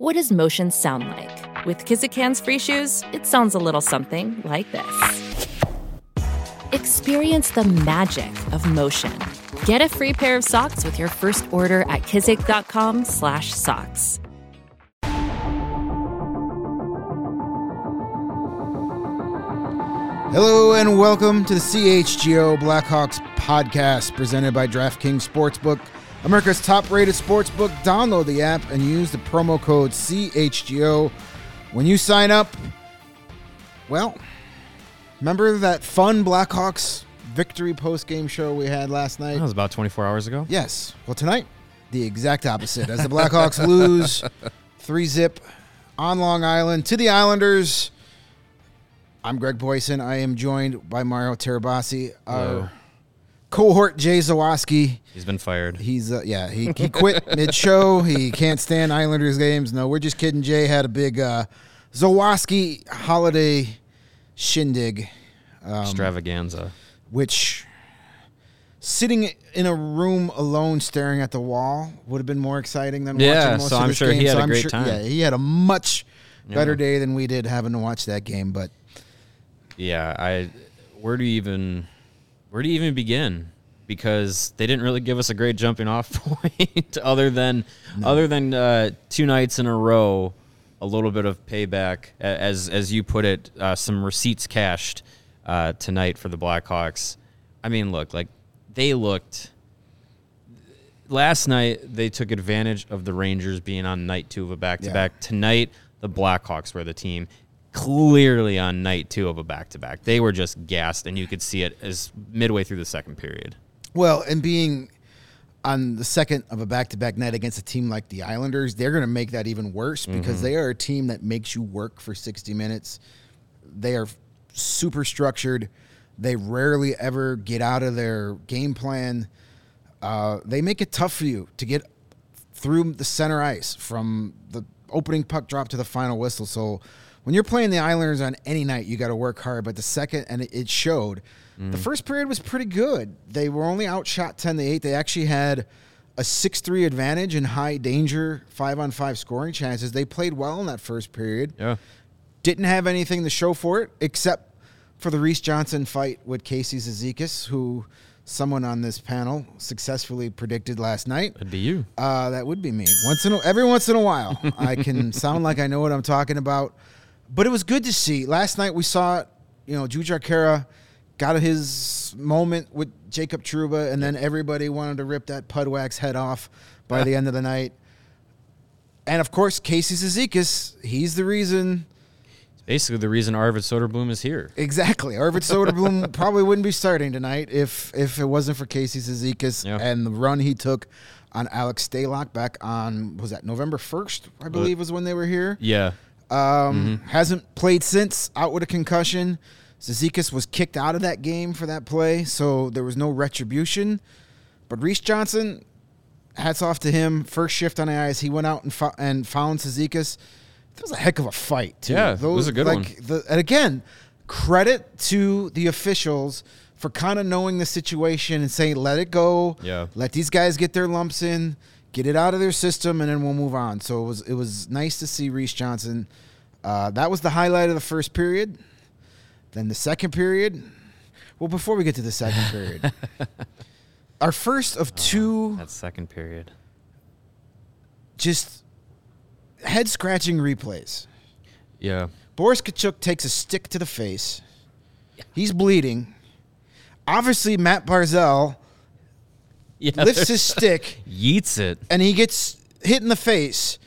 What does motion sound like? With Kizik hands free shoes, it sounds a little something like this. Experience the magic of motion. Get a free pair of socks with your first order at kizik.com/socks. Hello and welcome to the CHGO Blackhawks podcast presented by DraftKings Sportsbook, America's top-rated sportsbook. Download the app and use the promo code CHGO when you sign up. Well, remember that fun Blackhawks victory post-game show we had last night? That was about 24 hours ago. Yes. Well, tonight, the exact opposite. As the Blackhawks lose 3 zip on Long Island to the Islanders. I'm Greg Boysen. I am joined by Mario Tirabassi, our. Cohort Jay Zawaski. He's been fired. He's uh, yeah, he, he quit mid-show. He can't stand Islanders games. No, we're just kidding. Jay had a big uh, Zawaski holiday shindig, um, Extravaganza. which sitting in a room alone staring at the wall would have been more exciting than Yeah, watching most so of I'm this sure he had so a I'm great sure, time. Yeah, he had a much better Yeah. day than we did having to watch that game. But Yeah, I. Where do you even, where do you even begin? Because they didn't really give us a great jumping off point, other than, other than uh, two nights in a row, a little bit of payback, as as you put it, uh, some receipts cashed uh, tonight for the Blackhawks. I mean, look, like they looked. Last night they took advantage of the Rangers being on night two of a back to back. Tonight the Blackhawks were the team, clearly on night two of a back to back. They were just gassed, and you could see it as midway through the second period. well, and being on the second of a back-to-back night against a team like the Islanders, they're going to make that even worse because they are a team that makes you work for 60 minutes. They are super structured. They rarely ever get out of their game plan. Uh, they make it tough for you to get through the center ice from the opening puck drop to the final whistle. So when you're playing the Islanders on any night, you got to work hard. But the second, and it, it showed, the first period was pretty good. They were only outshot 10 to 8. They actually had a 6 3 advantage in high danger, 5 on 5 scoring chances. They played well in that first period Yeah, didn't have anything to show for it except for the Reese Johnson fight with Casey Cizikas, who someone on this panel successfully predicted last night. it'd be you. Uh, that would be me. Once in a, every once in a while, I can sound like I know what I'm talking about. But it was good to see. Last night we saw, you know, Jujhar Khaira got his moment with Jacob Trouba, and then everybody wanted to rip that Pudwax head off by the end of the night. And of course, Casey Cizikas, he's the reason. Basically, the reason Arvid Soderblom is here. Exactly. Arvid Soderblom probably wouldn't be starting tonight if if it wasn't for Casey Cizikas Yeah. and the run he took on Alex Stalock back on was that November first, I believe was when they were here. Yeah, Um, Hasn't played since, out with a concussion. Cizikas was kicked out of that game for that play, so there was no retribution. But Reese Johnson, hats off to him. First shift on ice, he went out and, fo- and found Cizikas. That was a heck of a fight, too. Yeah, it was a good one. The, and again, credit to the officials for kind of knowing the situation and saying, let it go. Yeah. Let these guys get their lumps in, get it out of their system, and then we'll move on. So it was it was nice to see Reese Johnson. Uh, that was the highlight of the first period. Then the second period. Well, before we get to the second period, our first of two that second period. just head scratching replays. Yeah, Boris Katchouk takes a stick to the face. He's bleeding. Obviously, Matt Barzal yeah. lifts his stick yeets it. and he gets hit in the face.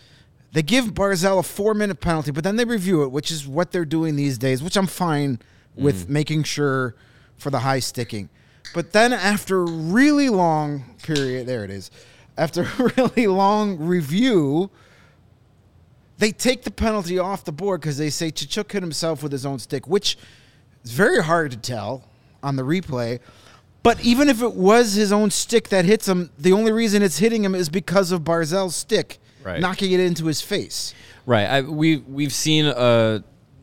They give Barzal a four minute penalty, but then they review it, which is what they're doing these days, which I'm fine with mm. making sure for the high sticking. But then after a really long period, there it is, after a really long review, they take the penalty off the board because they say Katchouk hit himself with his own stick, which is very hard to tell on the replay. But even if it was his own stick that hits him, the only reason it's hitting him is because of Barzal's stick Right. knocking it into his face. Right. I, we we've seen uh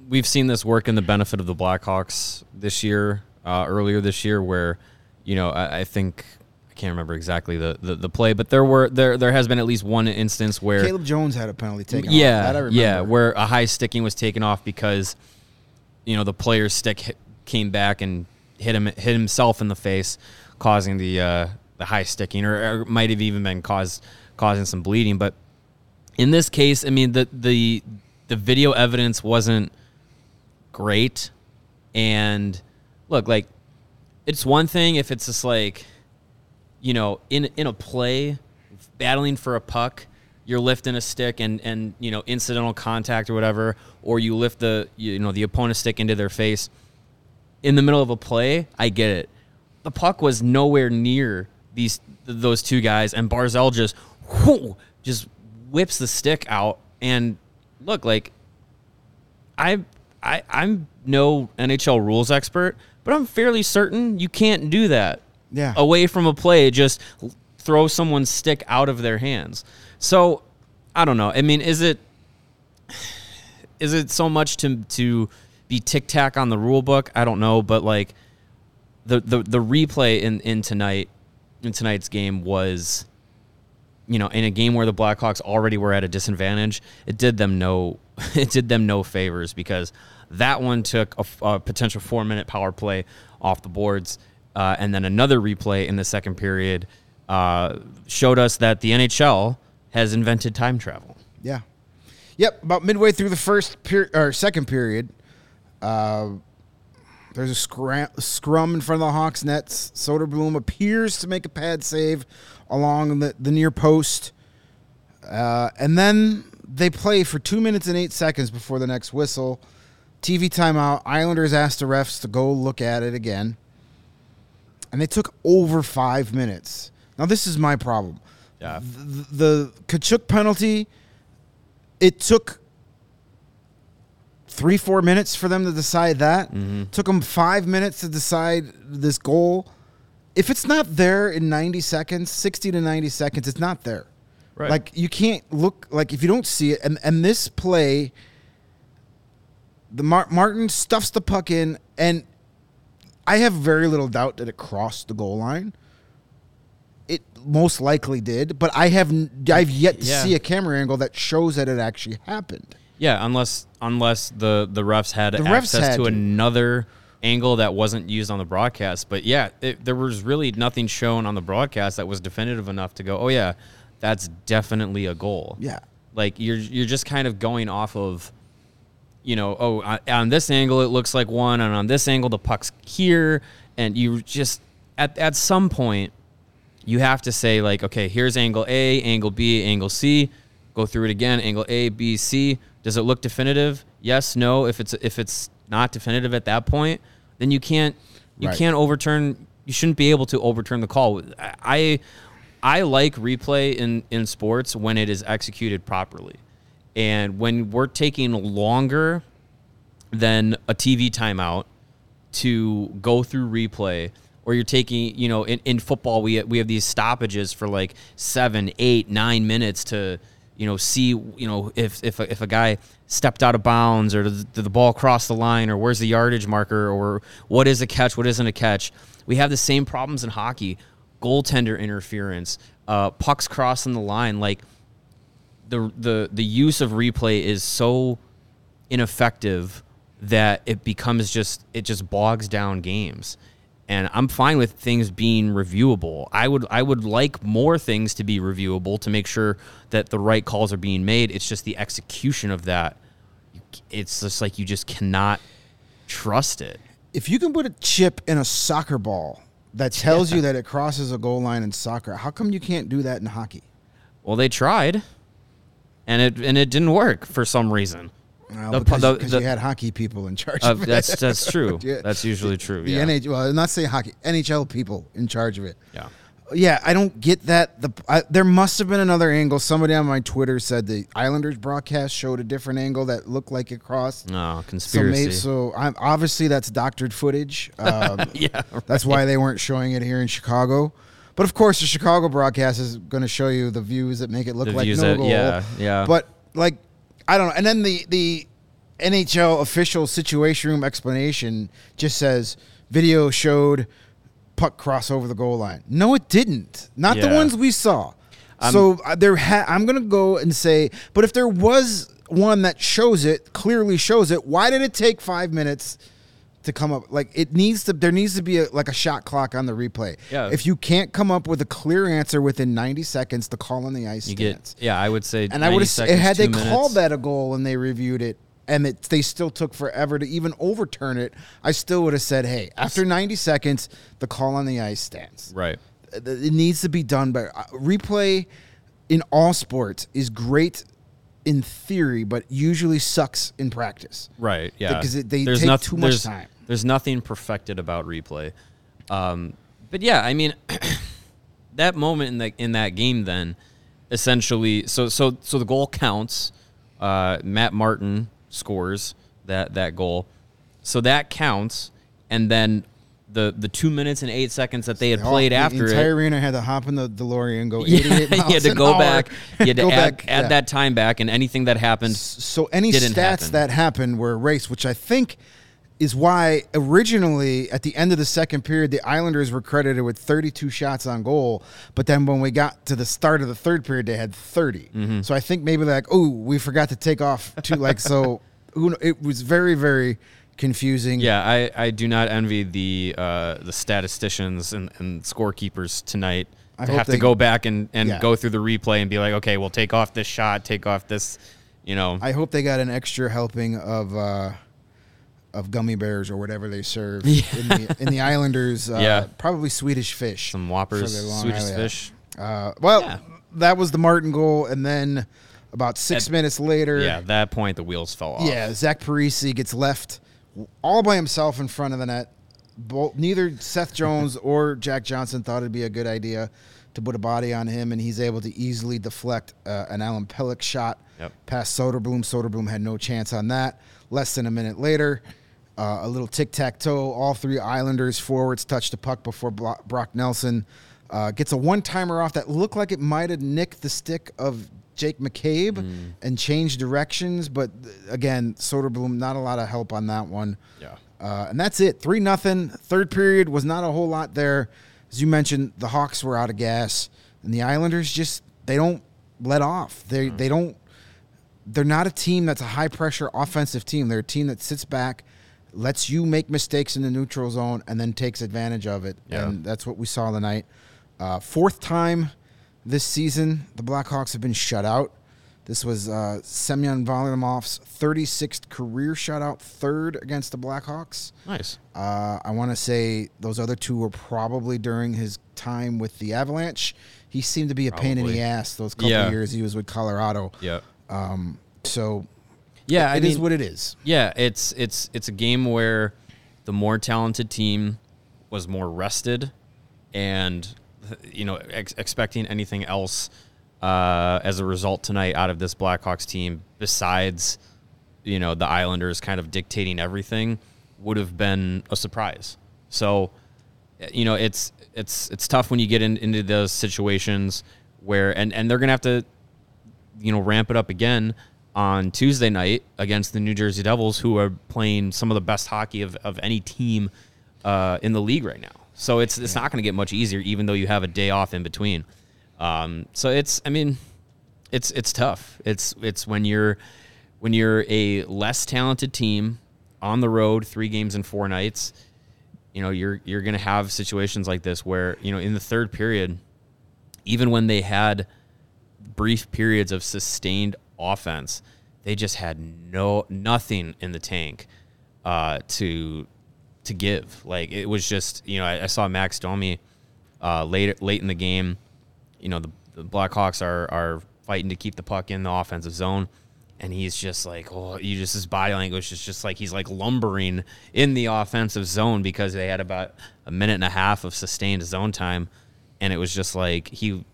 we've seen this work in the benefit of the Blackhawks this year, uh, earlier this year, where you know I, I think I can't remember exactly the, the, the play, but there were there there has been at least one instance where Caleb Jones had a penalty taken off. yeah That I remember. yeah where a high sticking was taken off because you know the player's stick hit, came back and hit him hit himself in the face, causing the uh, the high sticking, or, or might have even been caused causing some bleeding, but in this case, I mean the the the video evidence wasn't great, and look like it's one thing if it's just like you know in in a play battling for a puck you're lifting a stick and and you know incidental contact or whatever or you lift the you know the opponent's stick into their face in the middle of a play i get it the puck was nowhere near these those two guys and barzal just whoo, just whips the stick out and look like I, I I'm no NHL rules expert, but I'm fairly certain you can't do that. Yeah. Away from a play, just throw someone's stick out of their hands. So I don't know. I mean, is it is it so much to to be tic tac on the rule book? I don't know, but like the the the replay in in tonight in tonight's game was you know, in a game where the Blackhawks already were at a disadvantage, it did them no, it did them no favors because that one took a potential four minute power play off the boards, uh, and then another replay in the second period uh, showed us that the NHL has invented time travel. Yeah. Yep. About midway through the first per- or second period, uh, there's a scram- scrum in front of the Hawks nets. Soderblom appears to make a pad save along the, the near post. Uh, and then they play for two minutes and eight seconds before the next whistle. TV timeout. Islanders asked the refs to go look at it again. And they took over five minutes. Now, this is my problem Yeah. the, the Katchouk penalty, it took three, four minutes for them to decide that. Mm-hmm. Took them five minutes to decide this goal. If it's not there in 90 seconds, 60 to 90 seconds, it's not there. Right. Like you can't look like if you don't see it, and and this play, the Mar- Martin stuffs the puck in, and I have very little doubt that it crossed the goal line. It most likely did, but I have I've yet to Yeah. see a camera angle that shows that it actually happened. Yeah, unless unless the the refs had The refs access had to, to. another angle that wasn't used on the broadcast. But yeah, it, there was really nothing shown on the broadcast that was definitive enough to go, oh yeah, that's definitely a goal. Yeah. like you're you're just kind of going off of, you know, oh on, on this angle it looks like one, and on this angle the puck's here, and you just at at some point you have to say like, okay, here's angle A, angle B, angle C. Go through it again. Angle A, B, C. Does it look definitive? Yes, no. If it's if it's not definitive at that point, then you can't you Right. can't overturn. You shouldn't be able to overturn the call. I I like replay in in sports when it is executed properly, and when we're taking longer than a TV timeout to go through replay or you're taking you know in, in football we we have these stoppages for like seven eight nine minutes to you know see you know if if a, if a guy stepped out of bounds or did the ball cross the line or where's the yardage marker or what is a catch what isn't a catch we have the same problems in hockey goaltender interference uh, pucks crossing the line like the the the use of replay is so ineffective that it becomes just it just bogs down games. And I'm fine with things being reviewable. I would I would like more things to be reviewable to make sure that the right calls are being made. It's just the execution of that. It's just like you just cannot trust it. If you can put a chip in a soccer ball that tells you that it crosses a goal line in soccer, how come you can't do that in hockey? Well, they tried, and it and it didn't work for some reason. Well, The- because the- because the- you had hockey people in charge Uh, of it. that's that's true. Yeah. That's usually true. the yeah. NH, well, not say hockey, NHL people in charge of it. yeah. Yeah, I don't get that. The I, there must have been another angle. Somebody on my Twitter said the Islanders broadcast showed a different angle that looked like it crossed. No So, conspiracy. maybe, so I'm, obviously that's doctored footage. Um, yeah, That's why they weren't showing it here in Chicago. But of course, the Chicago broadcast is going to show you the views that make it look like no that- goal. yeah, yeah. But like, I don't know. And then the the NHL official situation room explanation just says video showed puck cross over the goal line. No, it didn't. Not the ones we saw. so uh, there, ha- I'm going to go and say, but if there was one that shows it, clearly shows it, why did it take five minutes? To come up like it needs to there needs to be a, like a shot clock on the replay Yeah. if you can't come up with a clear answer within 90 seconds the call on the ice you stands get. Yeah, I would say. and i would have had they minutes. called that a goal and they reviewed it and it, they still took forever to even overturn it i still would have said hey after 90 seconds the call on the ice stands Right. it needs to be done but uh, replay in all sports is great in theory but usually sucks in practice Right. Yeah. Because it- they there's take too much time. There's nothing perfected about replay. Um, but yeah, I mean, that moment in the in that game, then essentially, so so so the goal counts. Uh, Matt Martin scores that that goal, so that counts, and then. The, the two minutes and eight seconds that they had played the after entire it, arena had to hop in the DeLorean and go yeah, 88 miles you had to go hour. back. You had to add, back, add yeah. that time back, and anything that happened. So any stats happen. that happened were erased, which I think is why originally at the end of the second period the Islanders were credited with 32 shots on goal, but then when we got to the start of the third period they had 30. Mm-hmm. So I think maybe like, oh, we forgot to take off two like so. Who it was very very confusing. Yeah, I, I do not envy the uh, the statisticians and, and scorekeepers tonight I to have they- to go back and, and Yeah. go through the replay and be like, okay, we'll take off this shot, take off this, you know. I hope they got an extra helping of. uh of gummy bears or whatever they serve Yeah. in, the, in the Islanders, uh, Yeah. probably Swedish fish. some whoppers, Swedish Island. fish. Uh, well, Yeah. that was the Martin goal, and then about six At- minutes later, Yeah, at that point the wheels fell off. yeah, Zach Parise gets left all by himself in front of the net. Both, neither Seth Jones or Jack Johnson thought it'd be a good idea to put a body on him, and he's able to easily deflect uh, an Adam Pelech shot Yep. past Soderblom. Soderblom had no chance on that. Less than a minute later, uh, a little tic tac toe. All three Islanders forwards touched the puck before Brock Nelson uh, gets a one timer off that looked like it might have nicked the stick of Jake McCabe Mm. and changed directions. But uh, again, Soderblom, not a lot of help on that one. Yeah. Uh, and that's it. Three nothing. Third period was not a whole lot there. As you mentioned, the Hawks were out of gas, and the Islanders just they don't let off. They they don't. They're not a team that's a high pressure offensive team. They're a team that sits back, lets you make mistakes in the neutral zone, and then takes advantage of it. Yeah. And that's what we saw tonight. Uh, fourth time this season, the Blackhawks have been shut out. This was uh, Semyon Varlamov's 36th career shutout, third against the Blackhawks. Nice. Uh, I want to say those other two were probably during his time with the Avalanche. He seemed to be a pain in the ass those couple Yeah. years he was with Colorado. Yeah. Um, so Yeah, I it is what it is. Yeah, it's it's it's a game where the more talented team was more rested, and you know ex- expecting anything else uh, as a result tonight out of this Blackhawks team besides you know the Islanders kind of dictating everything would have been a surprise. So you know it's it's it's tough when you get in, into those situations where and and they're gonna have to you know ramp it up again on Tuesday night against the New Jersey Devils, who are playing some of the best hockey of, of any team uh, in the league right now. So it's it's not going to get much easier, even though you have a day off in between. Um, so it's I mean, it's it's tough. It's it's when you're when you're a less talented team on the road, three games in four nights. You know you're you're going to have situations like this where you know in the third period, even when they had brief periods of sustained offense, they just had no nothing in the tank uh, to to give. Like it was just you know I, I saw Max Domi uh, late late in the game. You know the, the Blackhawks are are fighting to keep the puck in the offensive zone. And he's just like, oh, you just his body language is just like he's like lumbering in the offensive zone because they had about a minute and a half of sustained zone time and it was just like he,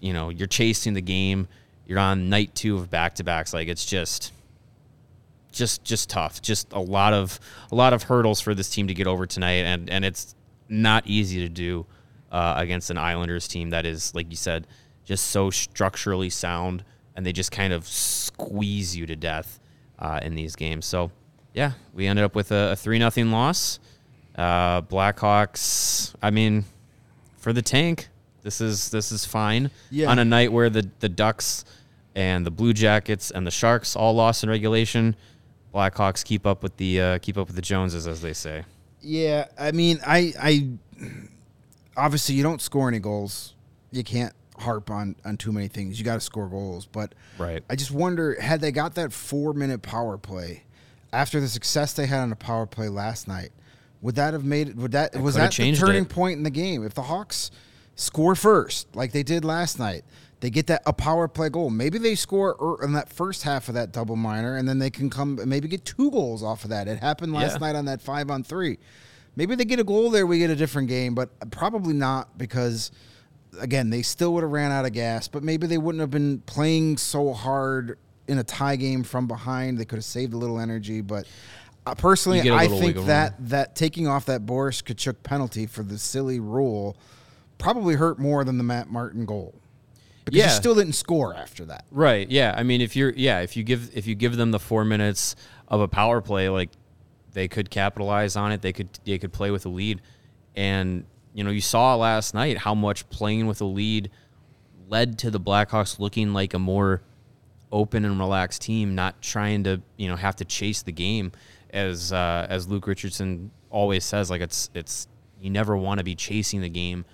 you know, you're chasing the game. You're on night two of back to backs. Like it's just, just, just tough. Just a lot of a lot of hurdles for this team to get over tonight, and and it's not easy to do uh, against an Islanders team that is, like you said, just so structurally sound, and they just kind of squeeze you to death uh, in these games. So, yeah, we ended up with a, three nothing loss. Uh, Blackhawks. I mean, for the tank, this is this is fine. Yeah. On a night where the the Ducks and the Blue Jackets and the Sharks all lost in regulation, Blackhawks keep up with the uh, keep up with the Joneses, as they say. Yeah, I mean, I, I obviously you don't score any goals. You can't harp on on too many things. You got to score goals, but Right. I just wonder had they got that four minute power play after the success they had on the power play last night, would that have made would that was that the turning it. point in the game? If the Hawks score first, like they did last night. They get that a power play goal. Maybe they score er- in that first half of that double minor, and then they can come maybe get two goals off of that. It happened last Yeah. night on that five on three. Maybe they get a goal there, we get a different game, but probably not because again they still would have ran out of gas. But maybe they wouldn't have been playing so hard in a tie game from behind. They could have saved a little energy, but. Uh, personally, You get a I think room. that that taking off that Boris Katchouk penalty for the silly rule probably hurt more than the Matt Martin goal because Yeah. you still didn't score after that. Right. Yeah. I mean, if you're yeah, if you give if you give them the four minutes of a power play, like they could capitalize on it. They could they could play with a lead, and you know you saw last night how much playing with a lead led to the Blackhawks looking like a more open and relaxed team, not trying to you know have to chase the game, as uh, as Luke Richardson always says. Like it's it's you never want to be chasing the game,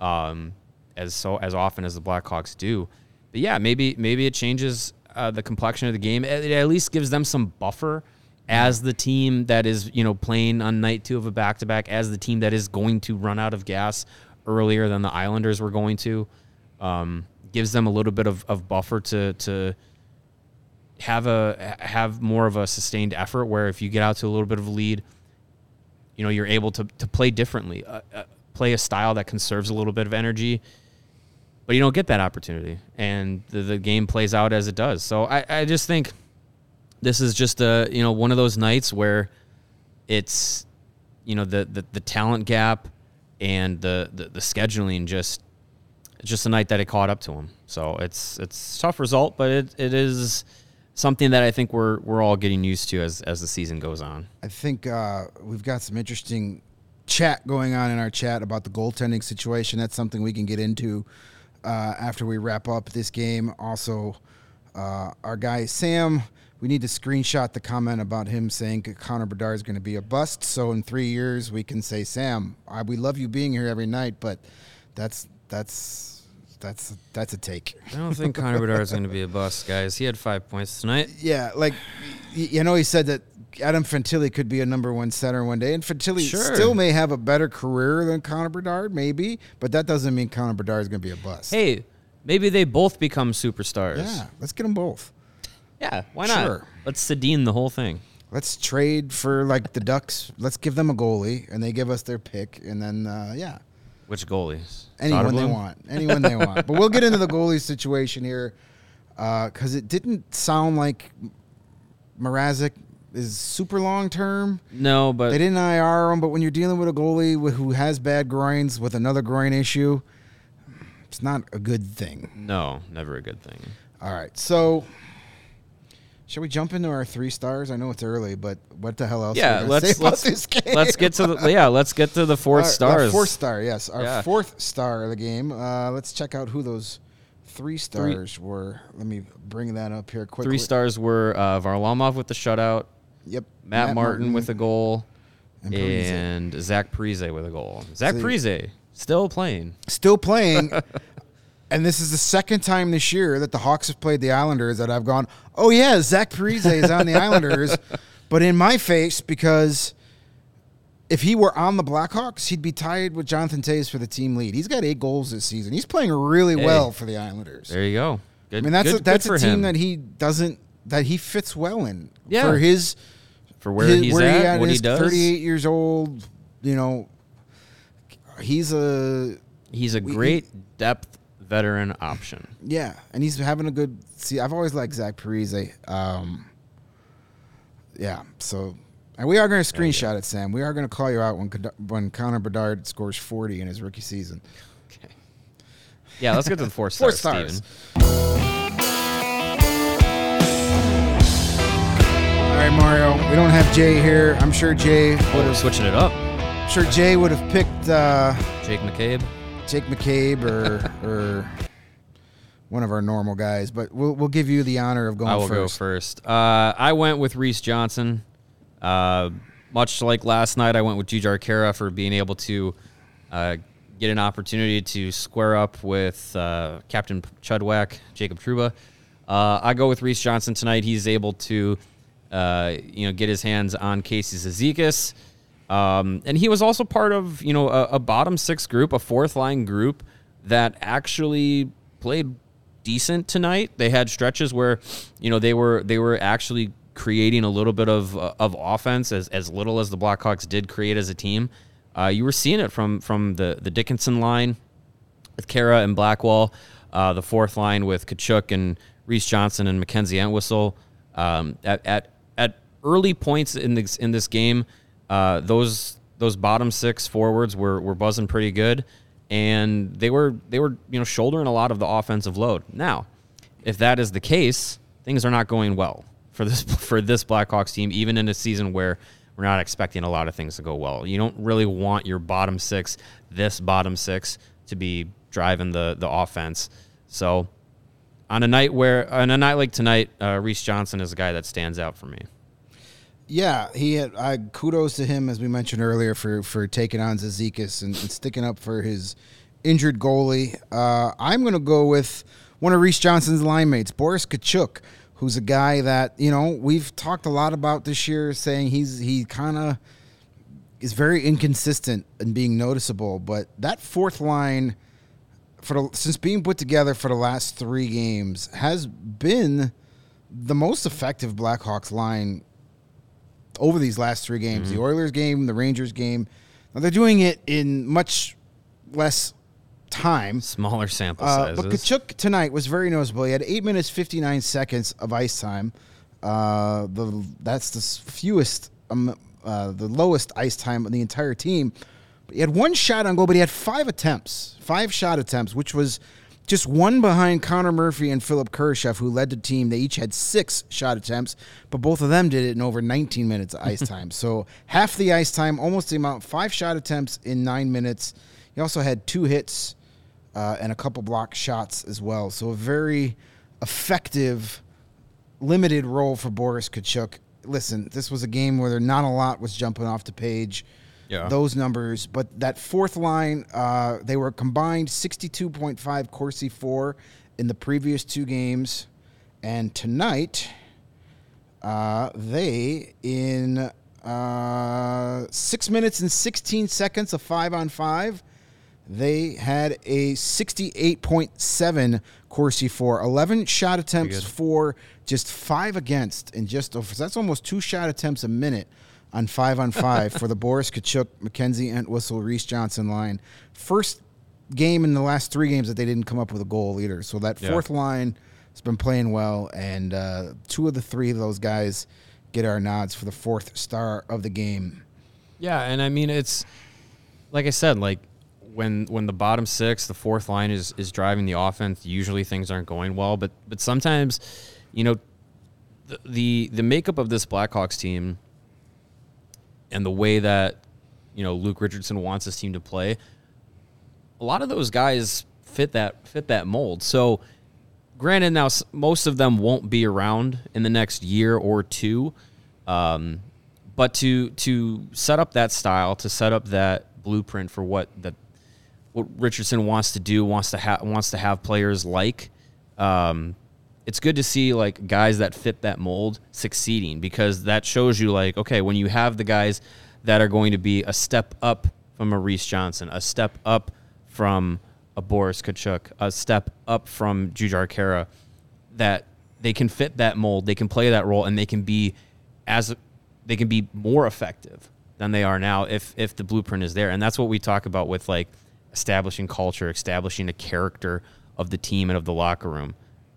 um, as so as often as the Blackhawks do. But yeah, maybe maybe it changes uh, the complexion of the game. It, at least gives them some buffer as the team that is you know playing on night two of a back to back, as the team that is going to run out of gas earlier than the Islanders were going to. Um, gives them a little bit of, of buffer to to have a have more of a sustained effort where if you get out to a little bit of a lead, you know you're able to to play differently, uh, uh, play a style that conserves a little bit of energy, but you don't get that opportunity, and the, the game plays out as it does. So I, I just think this is just a you know one of those nights where it's you know the the, the talent gap and the, the the scheduling just just a night that it caught up to him. So it's it's tough result, but it, it is something that I think we're we're all getting used to as as the season goes on. I think uh, we've got some interesting chat going on in our chat about the goaltending situation. That's something we can get into uh, after we wrap up this game. Also, uh, our guy Sam, we need to screenshot the comment about him saying Connor Bedard is going to be a bust. So in three years, we can say, Sam, I, we love you being here every night, but that's that's that's that's a take. I don't think Connor Bedard is going to be a bust, guys. He had five points tonight. Yeah, like you know, he said that Adam Fantilli could be a number one center one day, and Fantilli Sure. still may have a better career than Connor Bedard, maybe, but that doesn't mean Connor Bedard is going to be a bust. Hey, maybe they both become superstars. yeah, let's get them both. yeah. Why not? Sure. Let's Sedin the whole thing. Let's trade for like the Ducks. Let's give them a goalie, and they give us their pick, and then uh, yeah, Which goalies? anyone they want, anyone they want. But we'll get into the goalie situation here because it didn't sound like Mrazek is super long term. No, but They didn't IR him, but when you're dealing with a goalie with, who has bad groins with another groin issue, it's not a good thing. no, never a good thing. All right, so shall we jump into our three stars? I know it's early, but what the hell else? Yeah, let's let's let's get to the yeah, let's get to the fourth Our- our stars. fourth star, yes, our Yeah. fourth star of the game. Uh, let's check out who those three stars were. Let me bring that up here quickly. Three stars were uh, Varlamov with the shutout, Yep. Matt, Martin, with a goal, And Parise. and Zach Parise with a goal. Zach So- Parise still playing. still playing. and this is the second time this year that the Hawks have played the Islanders that I've gone, oh yeah, Zach Parise is on the Islanders, but in my face because if he were on the Blackhawks, he'd be tied with Jonathan Toews for the team lead. He's got eight goals this season. He's playing really Hey. well for the Islanders. There you go. Good, I mean, that's good, a, that's a team him. that he doesn't that he fits well in. Yeah. for his for where his- he's where at, he what he does. 38 years old. You know, he's a He's a great depth veteran option. Yeah, and he's having a good. See, I've always liked Zach Parise. Um, yeah, so and we are going to screenshot it, Sam. We are going to call you out when when Connor Bedard scores forty in his rookie season. Okay. Yeah, let's get to the four stars. four stars. Steven. All right, Mario. We don't have Jay here. I'm sure Jay would Oh, have. switching it up. I'm sure Jay would have picked uh, Jake McCabe. Jake McCabe or or one of our normal guys, but we'll we'll give you the honor of going I will go first. first. Uh, I went with Reese Johnson. Uh, much like last night, I went with Jujhar Khaira for being able to uh, get an opportunity to square up with uh, Captain Chudwack, Jacob Trouba. Uh, I go with Reese Johnson tonight. He's able to, uh, you know, get his hands on Casey Cizikas. Um, and he was also part of, you know, a, a bottom six group, a fourth line group that actually played decent tonight. They had stretches where, you know, they were they were actually creating a little bit of uh, of offense as as little as the Blackhawks did create as a team. Uh, you were seeing it from from the the Dickinson line with Khaira and Blackwell, uh, the fourth line with Katchouk and Reese Johnson and Mackenzie Entwistle. Um, at, at at early points in this in this game, uh, those those bottom six forwards were were buzzing pretty good, and they were they were you know shouldering a lot of the offensive load. Now, if that is the case, things are not going well for this for this Blackhawks team, even in a season where we're not expecting a lot of things to go well. You don't really want your bottom six, this bottom six, to be driving the the offense. So, on a night where on a night like tonight, uh, Reese Johnson is a guy that stands out for me. Yeah, he had. I kudos to him as we mentioned earlier for for taking on Cizikas and, and sticking up for his injured goalie. Uh, I'm going to go with one of Reese Johnson's line mates, Boris Katchouk, who's a guy that you know we've talked a lot about this year, saying he's he kind of is very inconsistent and being noticeable. But that fourth line for the, since being put together for the last three games has been the most effective Blackhawks line over these last three games. The Oilers game, the Rangers game. Now they're doing it in much less time. Smaller sample Uh, sizes. but Katchouk tonight was very noticeable. He had eight minutes fifty nine seconds of ice time. Uh, the that's the fewest, um, uh, the lowest ice time of the entire team. He had one shot on goal, but he had five attempts, five shot attempts, which was just one behind Connor Murphy and Philipp Kurashev, who led the team. They each had six shot attempts, but both of them did it in over 19 minutes of ice time. So half the ice time, almost the amount, five shot attempts in nine minutes. He also had two hits uh, and a couple block shots as well. So a very effective, limited role for Boris Katchouk. Listen, this was a game where not a lot was jumping off the page. Yeah. Those numbers, but that fourth line, uh, they were combined 62.5 Corsi 4 in the previous two games. And tonight, uh, they, in uh, six minutes and 16 seconds of five on five, they had a 68.7 Corsi for 11 shot attempts for just five against, and just over, that's almost two shot attempts a minute on five on five for the Boris Katchouk, Mackenzie Entwistle, Reese Johnson line. First game in the last three games that they didn't come up with a goal either. So that Yeah. fourth line has been playing well, and uh, two of the three of those guys get our nods for the fourth star of the game. Yeah, and I mean it's like I said, like when when the bottom six, the fourth line is is driving the offense, usually things aren't going well. But but sometimes, you know, the the, the makeup of this Blackhawks team and the way that you know Luke Richardson wants his team to play, a lot of those guys fit that fit that mold. So, granted, now most of them won't be around in the next year or two, um, but to to set up that style, to set up that blueprint for what that what Richardson wants to do, wants to have wants to have players like. Um, it's good to see like guys that fit that mold succeeding because that shows you like okay when you have the guys that are going to be a step up from a Reese Johnson, a step up from a Boris Katchouk, a step up from Jujhar Khaira, that they can fit that mold, they can play that role, and they can be as they can be more effective than they are now if if the blueprint is there, and that's what we talk about with like establishing culture, establishing the character of the team and of the locker room.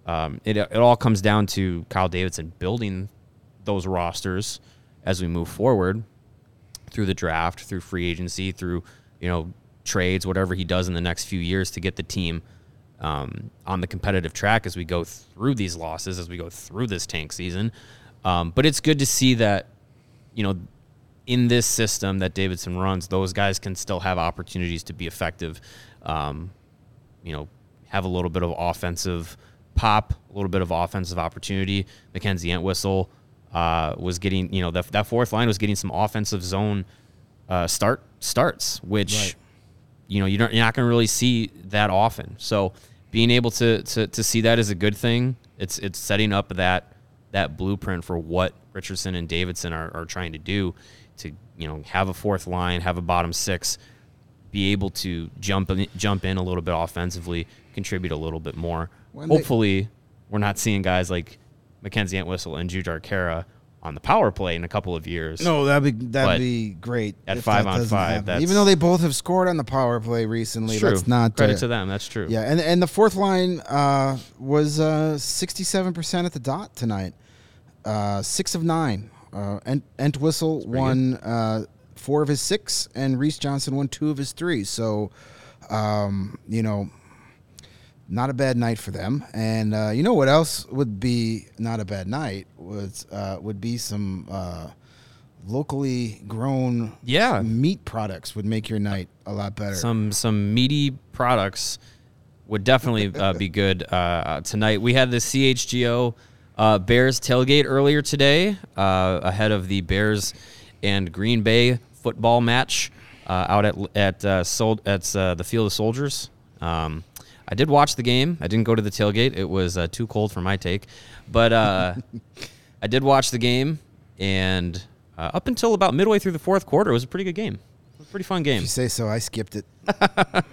Um, it, it all comes down to Kyle Davidson building those rosters as we move forward through the draft, through free agency, through you know trades, whatever he does in the next few years to get the team um, on the competitive track as we go through these losses, as we go through this tank season. Um, but it's good to see that you know in this system that Davidson runs, those guys can still have opportunities to be effective. Um, you know, have a little bit of offensive pop, a little bit of offensive opportunity. Mackenzie Entwistle uh, was getting, you know, that, that fourth line was getting some offensive zone uh, start starts, which Right. you know you don't, you're not going to really see that often. So being able to, to to see that is a good thing. It's it's setting up that that blueprint for what Richardson and Davidson are, are trying to do to you know have a fourth line, have a bottom six, be able to jump in, jump in a little bit offensively, contribute a little bit more. When they- Hopefully, we're not seeing guys like Mackenzie Entwistle and Jujhar Khaira on the power play in a couple of years. No, that'd be that'd But be great. at five on five, that's- even though they both have scored on the power play recently, that's not credit uh, to them. That's true. Yeah, and and the fourth line uh, was sixty seven percent at the dot tonight. Uh, six of nine. Uh, Ent, Entwistle won uh, four of his six, and Reese Johnson won two of his three. So, um, you know, not a bad night for them. And uh, you know what else would be not a bad night was uh, would be some uh, locally grown Yeah. meat products would make your night a lot better. some some meaty products would definitely uh, be good uh, tonight. We had the CHGO uh, Bears tailgate earlier today, uh, ahead of the Bears and Green Bay football match uh, out at at uh, Sol- at uh, the Field of Soldiers. Um, I did watch the game. I didn't go to the tailgate. It was uh, too cold for my take, but uh, I did watch the game, and uh, up until about midway through the fourth quarter, it was a pretty good game. It was a pretty fun game. if you say so, I skipped it.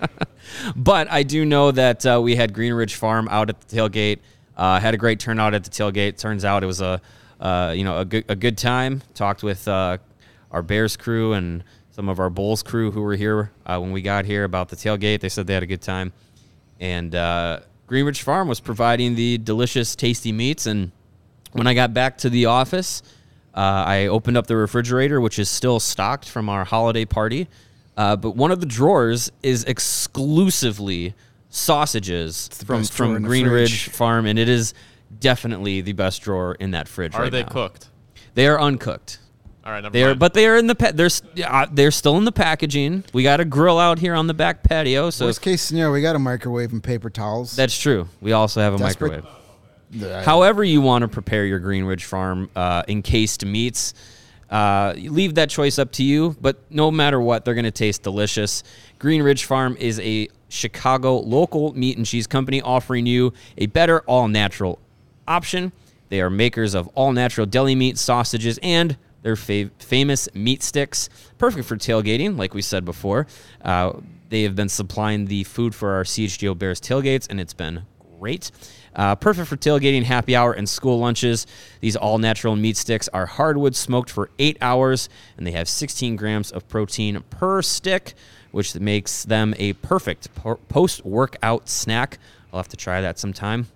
But I do know that uh, we had Green Ridge Farm out at the tailgate. Uh, had a great turnout at the tailgate. Turns out it was a uh, you know a good a good time. Talked with uh, our Bears crew and some of our Bulls crew who were here uh, when we got here about the tailgate. They said they had a good time, and uh, Green Ridge Farm was providing the delicious, tasty meats. And when I got back to the office, uh, I opened up the refrigerator, which is still stocked from our holiday party. Uh, but one of the drawers is exclusively sausages from best drawer from in the Green Ridge fridge. Farm, and it is definitely the best drawer in that fridge. Are right they now. cooked? They are uncooked. All right, never They are, mind. but they are in the pa- they're uh, they're still in the packaging. We got a grill out here on the back patio, so Worst case scenario, we got a microwave and paper towels. that's true. We also have a Desperate- microwave. However, you want to prepare your Green Ridge Farm uh, encased meats, uh, leave that choice up to you. But no matter what, they're going to taste delicious. Green Ridge Farm is a Chicago local meat and cheese company offering you a better all natural option. They are makers of all natural deli meat, sausages, and their fav- famous meat sticks. Perfect for tailgating, like we said before. Uh, they have been supplying the food for our CHGO Bears tailgates, and it's been great. Uh, perfect for tailgating, happy hour, and school lunches. These all natural meat sticks are hardwood smoked for eight hours, and they have 16 grams of protein per stick, which makes them a perfect post workout snack. I'll have to try that sometime.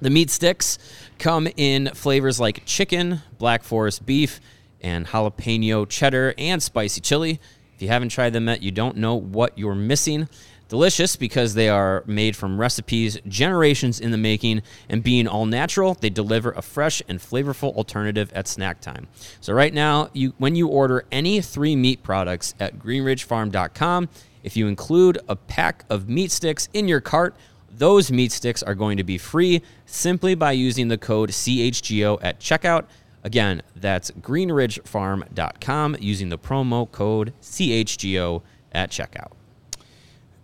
The meat sticks come in flavors like chicken, black forest beef, and jalapeno cheddar and spicy chili. If you haven't tried them yet, you don't know what you're missing. Delicious because they are made from recipes generations in the making, and being all natural, they deliver a fresh and flavorful alternative at snack time. So right now, you when you order any three meat products at greenridgefarm.com, if you include a pack of meat sticks in your cart, those meat sticks are going to be free simply by using the code CHGO at checkout. Again, that's greenridgefarm.com using the promo code CHGO at checkout.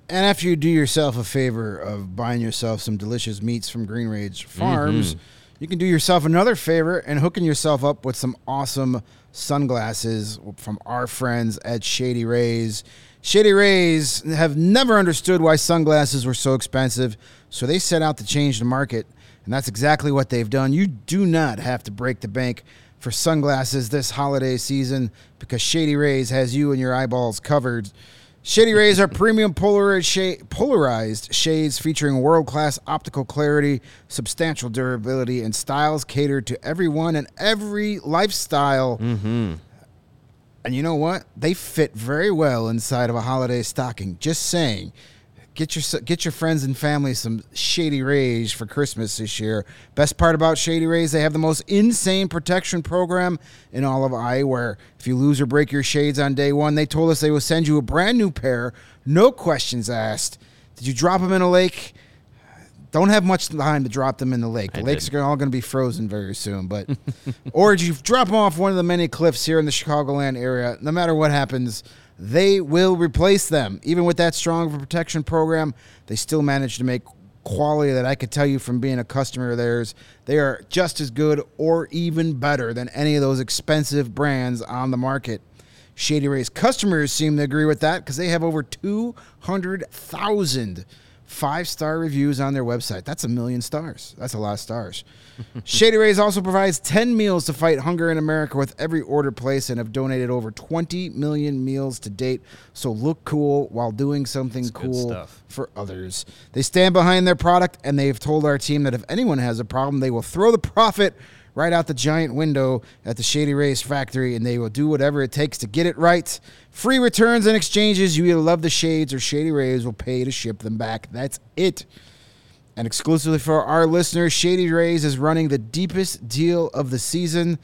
And after you do yourself a favor of buying yourself some delicious meats from Green Ridge Farms, mm-hmm. you can do yourself another favor and hooking yourself up with some awesome sunglasses from our friends at Shady Rays. Shady Rays have never understood why sunglasses were so expensive, so they set out to change the market, and that's exactly what they've done. You do not have to break the bank for sunglasses this holiday season because Shady Rays has you and your eyeballs covered. Shady Rays are premium polarized, shades featuring world class optical clarity, substantial durability, and styles catered to everyone and every lifestyle. Mm-hmm. And you know what? They fit very well inside of a holiday stocking. Just saying. Get your get your friends and family some Shady Rays for Christmas this year. Best part about Shady Rays, they have the most insane protection program in all of eyewear. If you lose or break your shades on day one, they told us they will send you a brand new pair, no questions asked. Did you drop them in a lake? Don't have much time to drop them in the lake. The I lakes did. are all going to be frozen very soon. But or did you drop them off one of the many cliffs here in the Chicagoland area? No matter what happens, they will replace them. Even with that strong of a protection program, they still manage to make quality that I could tell you from being a customer of theirs. They are just as good or even better than any of those expensive brands on the market. Shady Rays customers seem to agree with that because they have over 200,000 five star reviews on their website. That's a million stars. That's a lot of stars. Shady Rays also provides 10 meals to fight hunger in America with every order placed and have donated over 20 million meals to date. So look cool while doing something good cool for others. They stand behind their product and they've told our team that if anyone has a problem, they will throw the profit right out the giant window at the Shady Rays factory and they will do whatever it takes to get it right. Free returns and exchanges. You either love the shades or Shady Rays will pay to ship them back. That's it. And exclusively for our listeners, Shady Rays is running the deepest deal of the season.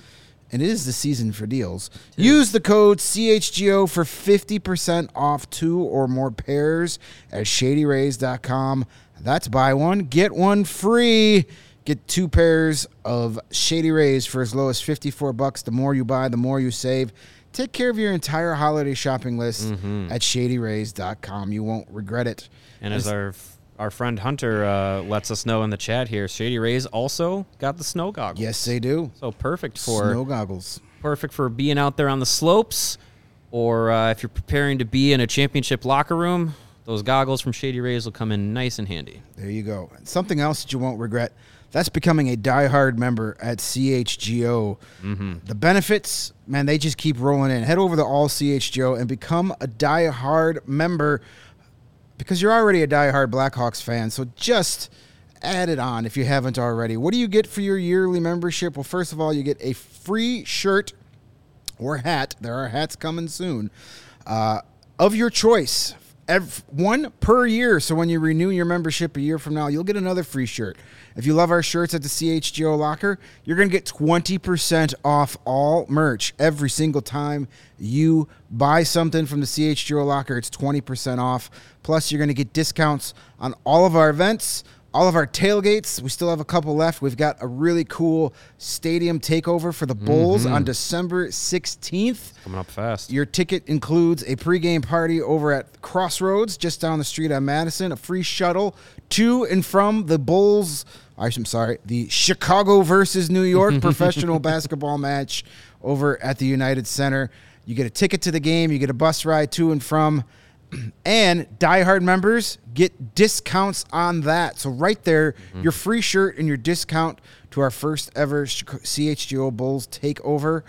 And it is the season for deals. Use the code CHGO for 50% off two or more pairs at shadyrays.com. That's buy one, get one free. Get two pairs of Shady Rays for as low as 54 bucks. The more you buy, the more you save. Take care of your entire holiday shopping list at shadyrays.com. You won't regret it. And as our our friend Hunter uh, lets us know in the chat here, Shady Rays also got the snow goggles. Yes, they do. So perfect for Snow goggles. perfect for being out there on the slopes, or uh, if you're preparing to be in a championship locker room. Those goggles from Shady Rays will come in nice and handy. There you go. Something else that you won't regret. That's becoming a diehard member at CHGO. The benefits, man, they just keep rolling in. Head over to All CHGO and become a diehard member because you're already a diehard Blackhawks fan. So just add it on if you haven't already. What do you get for your yearly membership? Well, first of all, you get a free shirt or hat. There are hats coming soon uh, of your choice. Ev one per year. So when you renew your membership a year from now, you'll get another free shirt. If you love our shirts at the CHGO locker, you're going to get 20% off all merch every single time you buy something from the CHGO locker. It's 20% off. Plus, you're going to get discounts on all of our events, all of our tailgates. We still have a couple left. We've got a really cool stadium takeover for the Bulls on mm-hmm. December 16th. Coming up fast. Your ticket includes a pregame party over at Crossroads, just down the street on Madison, a free shuttle to and from the Bulls. I'm sorry, the Chicago versus New York professional basketball match over at the United Center. You get a ticket to the game, you get a bus ride to and from. And diehard members get discounts on that. So right there, mm-hmm. your free shirt and your discount to our first ever CHGO Bulls takeover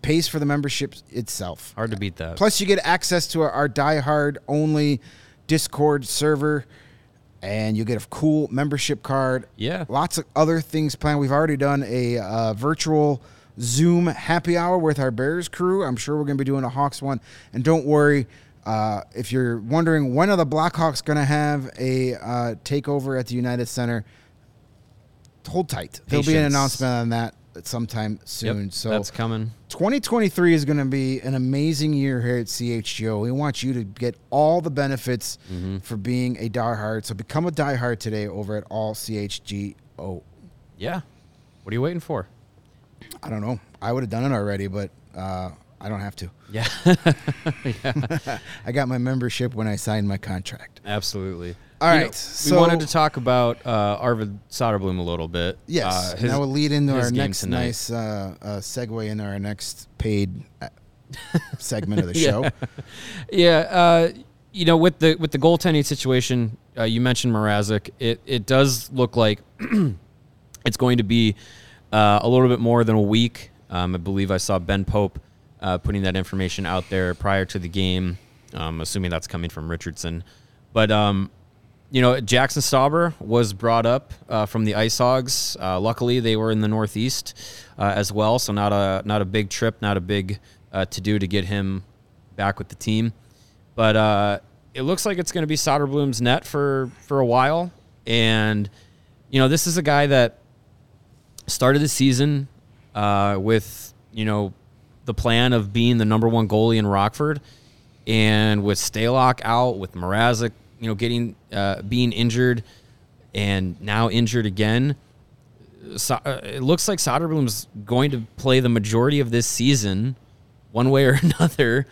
pays for the membership itself. Hard to beat that. Plus, you get access to our, our diehard only Discord server, and you'll get a cool membership card. Yeah. lots of other things planned. We've already done a uh, virtual Zoom happy hour with our Bears crew. I'm sure we're going to be doing a Hawks one. And don't worry. Uh, if you're wondering when are the Blackhawks going to have a uh, takeover at the United Center, hold tight. There'll be an announcement on that at sometime Yep, soon. so that's coming. 2023 is going to be an amazing year here at CHGO. We want you to get all the benefits Mm-hmm. for being a diehard. So become a diehard today over at all CHGO. Yeah. What are you waiting for? I don't know. I would have done it already, but uh, I don't have to. Yeah. I got my membership when I signed my contract. Absolutely. All You right, know, so- we wanted to talk about uh, Arvid Soderblom a little bit. Yes, Uh, and that will lead into our next tonight. nice uh, uh, segue into our next paid uh, segment of the Yeah. show. Yeah, uh, you know, with the with the goaltending situation, uh, you mentioned Mrazek. It it does look like it's going to be uh, a little bit more than a week. Um, I believe I saw Ben Pope uh, putting that information out there prior to the game. Um, assuming that's coming from Richardson, but um, you know Jackson Stauber was brought up uh, from the Ice Hogs. Uh, luckily, they were in the Northeast uh, as well, so not a not a big trip, not a big uh, to do to get him back with the team. But uh, it looks like it's going to be Soderblom's net for for a while, and you know this is a guy that started the season uh, with you know the plan of being the number one goalie in Rockford, and with Stalock out, with Mrazek, you know, getting uh, being injured, and now injured again. So, uh, it looks like Soderblom's going to play the majority of this season, one way or another,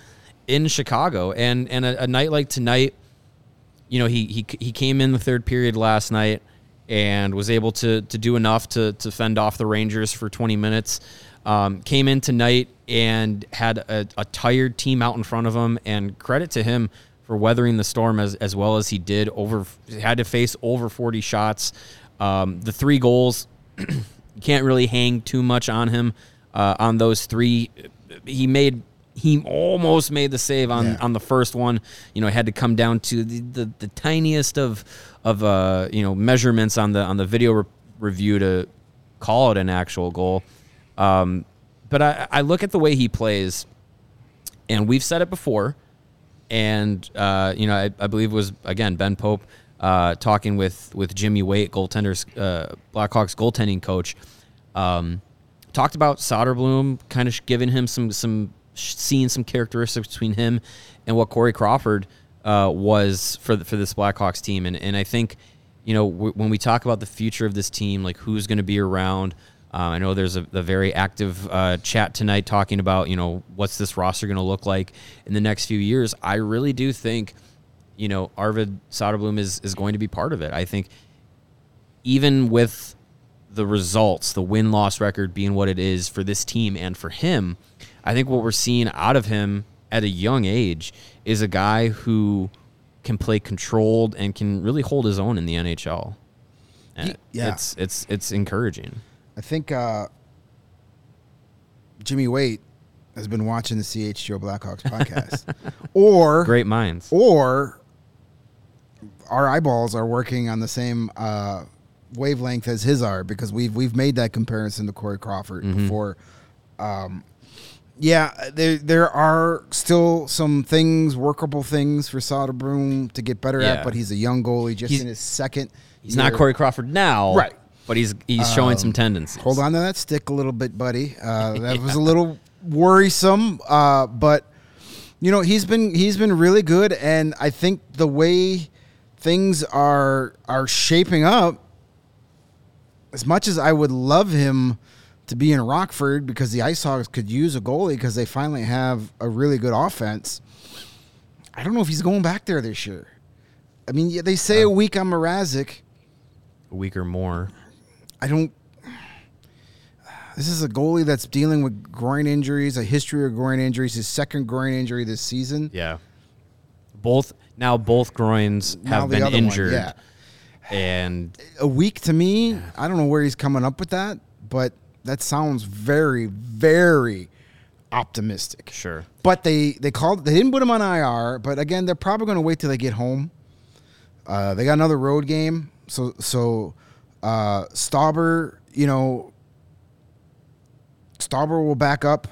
in Chicago. And and a, a night like tonight, you know, he he he came in the third period last night and was able to to do enough to to fend off the Rangers for 20 minutes. Um, came in tonight and had a, a, tired team out in front of him, and credit to him for weathering the storm as, as well as he did. Over had to face over 40 shots. Um, the three goals, can't really hang too much on him uh, on those three. He made he almost made the save on, Yeah. on the first one. You know, had to come down to the, the, the tiniest of of uh, you know measurements on the on the video re- review to call it an actual goal. Um, but I, I look at the way he plays, and we've said it before, and uh, you know I, I believe it was again Ben Pope uh, talking with with Jimmy Waite, goaltenders uh, Blackhawks goaltending coach. Um, talked about Soderblom, kind of giving him some some seeing some characteristics between him and what Corey Crawford uh, was for the, for this Blackhawks team, and and I think you know w- when we talk about the future of this team, like who's going to be around. Uh, I know there's a, a very active uh, chat tonight talking about you know what's this roster going to look like in the next few years. I really do think you know Arvid Soderblom is is going to be part of it. I think even with the results, the win loss record being what it is for this team and for him, I think what we're seeing out of him at a young age is a guy who can play controlled and can really hold his own in the NHL. And yeah. It's it's it's encouraging. I think uh, Jimmy Waite has been watching the CHGO Blackhawks podcast, or Great minds. or our eyeballs are working on the same uh, wavelength as his are because we've we've made that comparison to Corey Crawford Mm-hmm. before. Um, yeah, there there are still some things, workable things for Soderblom to get better Yeah. at, but he's a young goalie, just He's- in his second. He's not. Corey Crawford now, Right. But he's he's showing some tendencies. Hold on to that stick a little bit, buddy. Uh, that was a little worrisome, uh, but you know he's been he's been really good, and I think the way things are are shaping up, as much as I would love him to be in Rockford because the Ice Hogs could use a goalie because they finally have a really good offense. I don't know if he's going back there this year. I mean, yeah, they say a week on Mrazek. a week or more. I don't. This is a goalie that's dealing with groin injuries, a history of groin injuries, his second groin injury this season. Yeah. Both now both groins Now have been other one, injured. yeah. And A week to me, I don't know where he's coming up with that, but that sounds very, very optimistic. sure. But they they called they didn't put him on IR, but again, they're probably going to wait till they get home. Uh, they got another road game, so so uh, Stauber, you know, Stauber will back up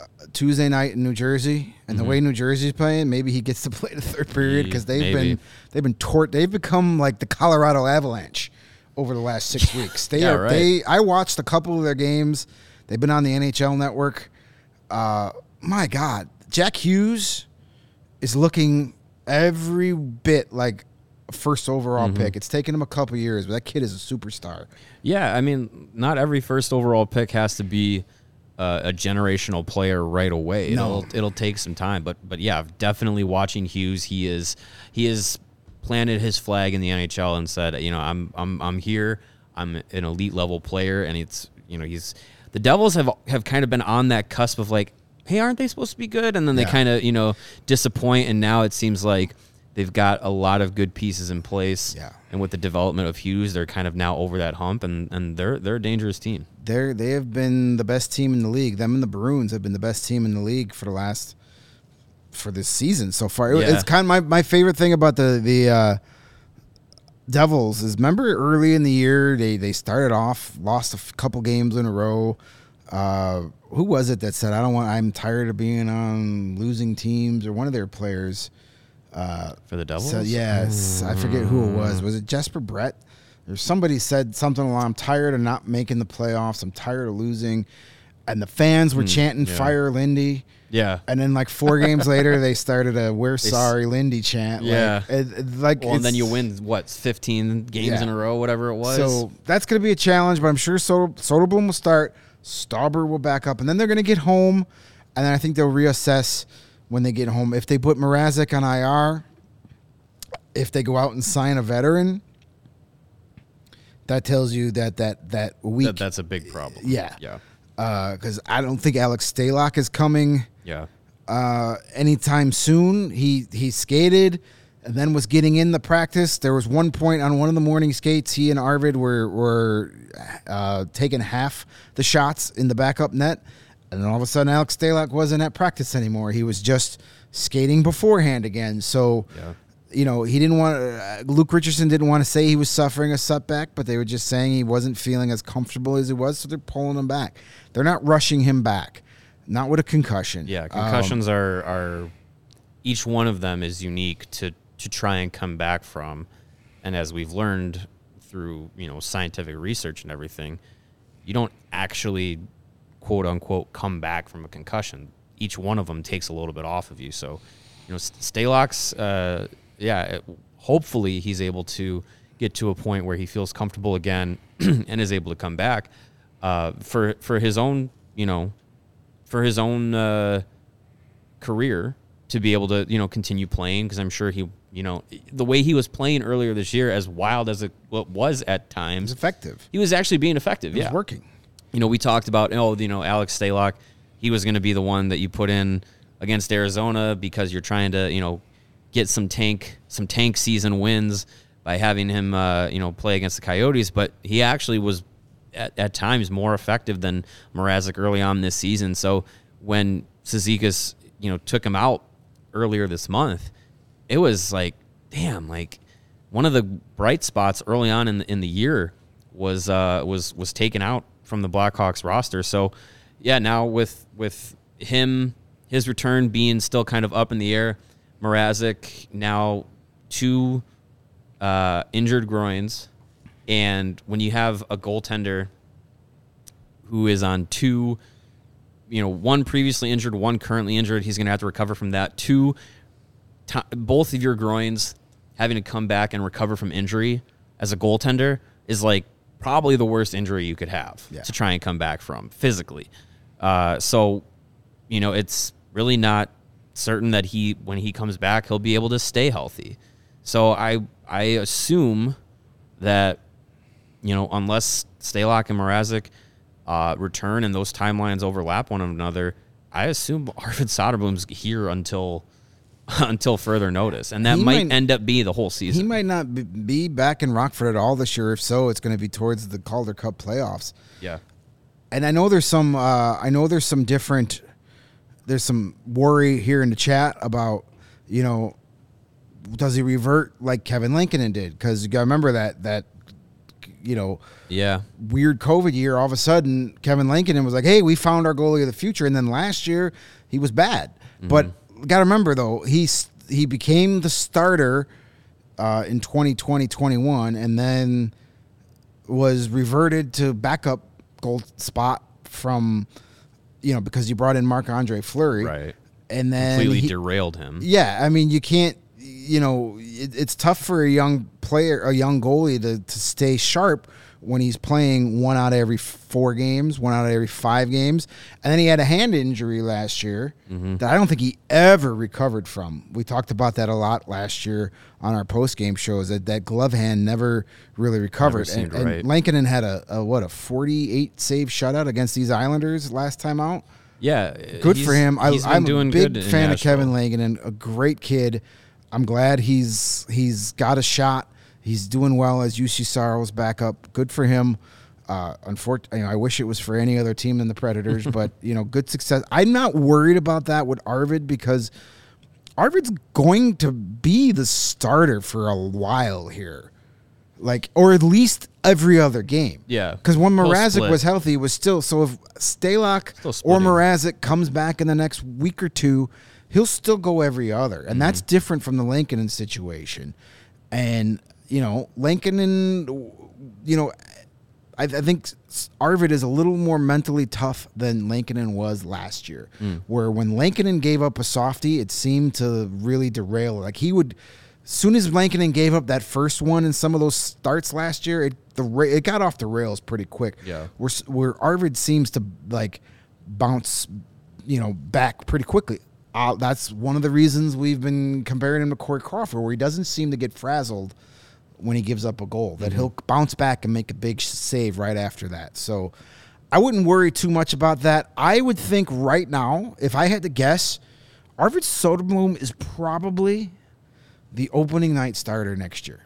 uh, Tuesday night in New Jersey, and the way New Jersey's playing, maybe he gets to play the third period because they've Mm-hmm. Maybe. been they've been tort they've become like the Colorado Avalanche over the last six weeks. They Yeah, are right. they. I watched a couple of their games. They've been on the NHL Network. Uh, my God, Jack Hughes is looking every bit like a first overall Mm-hmm. pick. It's taken him a couple years, but that kid is a superstar. Yeah, I mean, not every first overall pick has to be uh, a generational player right away. No. It'll it'll take some time, but but yeah, definitely watching Hughes, he is he is planted his flag in the NHL and said, you know, I'm I'm I'm here. I'm an elite level player, and it's you know he's the Devils have have kind of been on that cusp of like, hey, aren't they supposed to be good? And then they Yeah. kind of you know disappoint, and now it seems like they've got a lot of good pieces in place. Yeah. And with the development of Hughes, they're kind of now over that hump, and, and they're they're a dangerous team. They're they have been the best team in the league. Them and the Bruins have been the best team in the league for the last for this season so far. Yeah. It's kind of my, my favorite thing about the the uh, Devils is remember early in the year they they started off lost a f- couple games in a row. Uh, who was it that said I don't want I'm tired of being on losing teams or one of their players Uh, for the Devils. said yes I forget who it mm. was was it Jesper Bratt or somebody said something along I'm tired of not making the playoffs I'm tired of losing and the fans were mm, chanting yeah. fire Lindy yeah. and then like four games later they started a we're sorry Lindy chant Yeah. like, it, it- like Well, and then you win what 15 games Yeah. in a row, whatever it was. So that's going to be a challenge, but I'm sure Soder, Soderblom will start. Stauber will back up, and then they're going to get home, and then I think they'll reassess when they get home. If they put Mrazek on IR, if they go out and sign a veteran, that tells you that that that week, that, that's a big problem. yeah, Yeah. because I don't think Alex Stalock is coming Yeah. uh, anytime soon. He he skated and then was getting in the practice. There was one point on one of the morning skates, he and Arvid were were uh, taking half the shots in the backup net, and then all of a sudden Alex Stalock wasn't at practice anymore. He was just skating beforehand again. So. Yeah. You know, he didn't want. Uh, Luke Richardson didn't want to say he was suffering a setback, but they were just saying he wasn't feeling as comfortable as he was, so they're pulling him back. They're not rushing him back, not with a concussion. Yeah, Um, concussions are are each one of them is unique to to try and come back from, and as we've learned through you know scientific research and everything, you don't actually quote unquote come back from a concussion. Each one of them takes a little bit off of you. So, you know, Stalock's, uh, yeah, it, hopefully he's able to get to a point where he feels comfortable again and is able to come back uh, for for his own, you know, for his own uh, career to be able to you know continue playing because I'm sure he you know the way he was playing earlier this year as wild as it was at times effective. he was actually being effective It's yeah working. You know we talked about oh you know Alex Stalock he was going to be the one that you put in against Arizona because you're trying to you know get some tank some tank season wins by having him uh, you know play against the Coyotes. But he actually was at, at times more effective than Mrazek early on this season. So when Cizikas you know took him out earlier this month it was like damn like one of the bright spots early on in the, in the year was uh, was was taken out from the Blackhawks roster. So yeah, now with with him his return being still kind of up in the air, Mrazek now two uh, injured groins, and when you have a goaltender who is on two, you know, one previously injured, one currently injured, he's going to have to recover from that. Two ti both of your groins having to come back and recover from injury as a goaltender is like probably the worst injury you could have Yeah. to try and come back from physically. Uh, so, you know, it's really not certain that he when he comes back he'll be able to stay healthy. So I I assume that you know unless Stalock and Mrazek uh, return and those timelines overlap one another, I assume Arvid Soderblom's here until until further notice, and that might, might- end up be the whole season. He might not be- back in Rockford at all this year. If so, it's going to be towards the Calder Cup playoffs. yeah, And I know there's some. Uh, I know there's some different. There's some worry here in the chat about you know, does he revert like Kevin Lankinen did? Because you got to remember that that you know yeah, weird COVID year, all of a sudden Kevin Lankinen was like, "Hey, we found our goalie of the future." And then last year he was bad. But got to remember though, he's he became the starter uh, in 2020, 21, and then was reverted to backup goal spot from you know because you brought in Marc Andre Fleury, right. And then Completely he- derailed him. yeah, I mean, you can't. You know, it, it's tough for a young player, a young goalie, to to stay sharp when he's playing one out of every four games, one out of every five games, and then he had a hand injury last year Mm-hmm. that I don't think he ever recovered from. We talked about that a lot last year on our post game shows. That that glove hand never really recovered. seemed and, right. and Lankinen had a, a what a forty eight save shutout against these Islanders last time out. Yeah, Good for him. I, he's been I'm doing a big fan of Kevin Lankinen, a great kid. I'm glad he's he's got a shot. He's doing well as Juuse Saros's backup. Good for him. Uh, unfortunately, you know, I wish it was for any other team than the Predators, but you know, good success. I'm not worried about that with Arvid because Arvid's going to be the starter for a while here, like or at least every other game. Yeah. because when Mrazek was healthy, it was still so. If Stalock or. Mrazek comes back in the next week or two, he'll still go every other, and that's different from the Lankinen situation. And you know, Lankinen and you know, I, I think Arvid is a little more mentally tough than Lankinen was last year. Where when Lankinen gave up a softie, it seemed to really derail. Like he would, soon as Lankinen gave up that first one in some of those starts last year, it the it got off the rails pretty quick. Yeah. Where where Arvid seems to like bounce, you know, back pretty quickly. Uh, that's one of the reasons we've been comparing him to Corey Crawford, where he doesn't seem to get frazzled when he gives up a goal. That mm-hmm. he'll bounce back and make a big save right after that. So I wouldn't worry too much about that. I would think right now, if I had to guess, Arvid Soderblom is probably the opening night starter next year.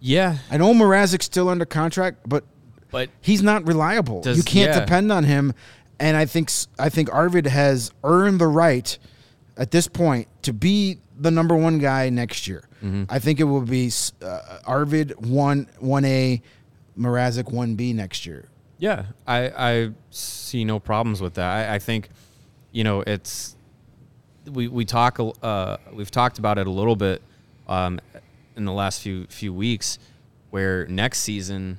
Yeah, I know Mrazek's still under contract, but but he's not reliable. Does- you can't yeah. depend on him. And I think I think Arvid has earned the right at this point to be the number one guy next year. Mm-hmm. I think it will be uh, Arvid one one A, Mrazek one B next year. Yeah, I, I see no problems with that. I, I think, you know, it's we we talk uh, we've talked about it a little bit um, in the last few few weeks, where next season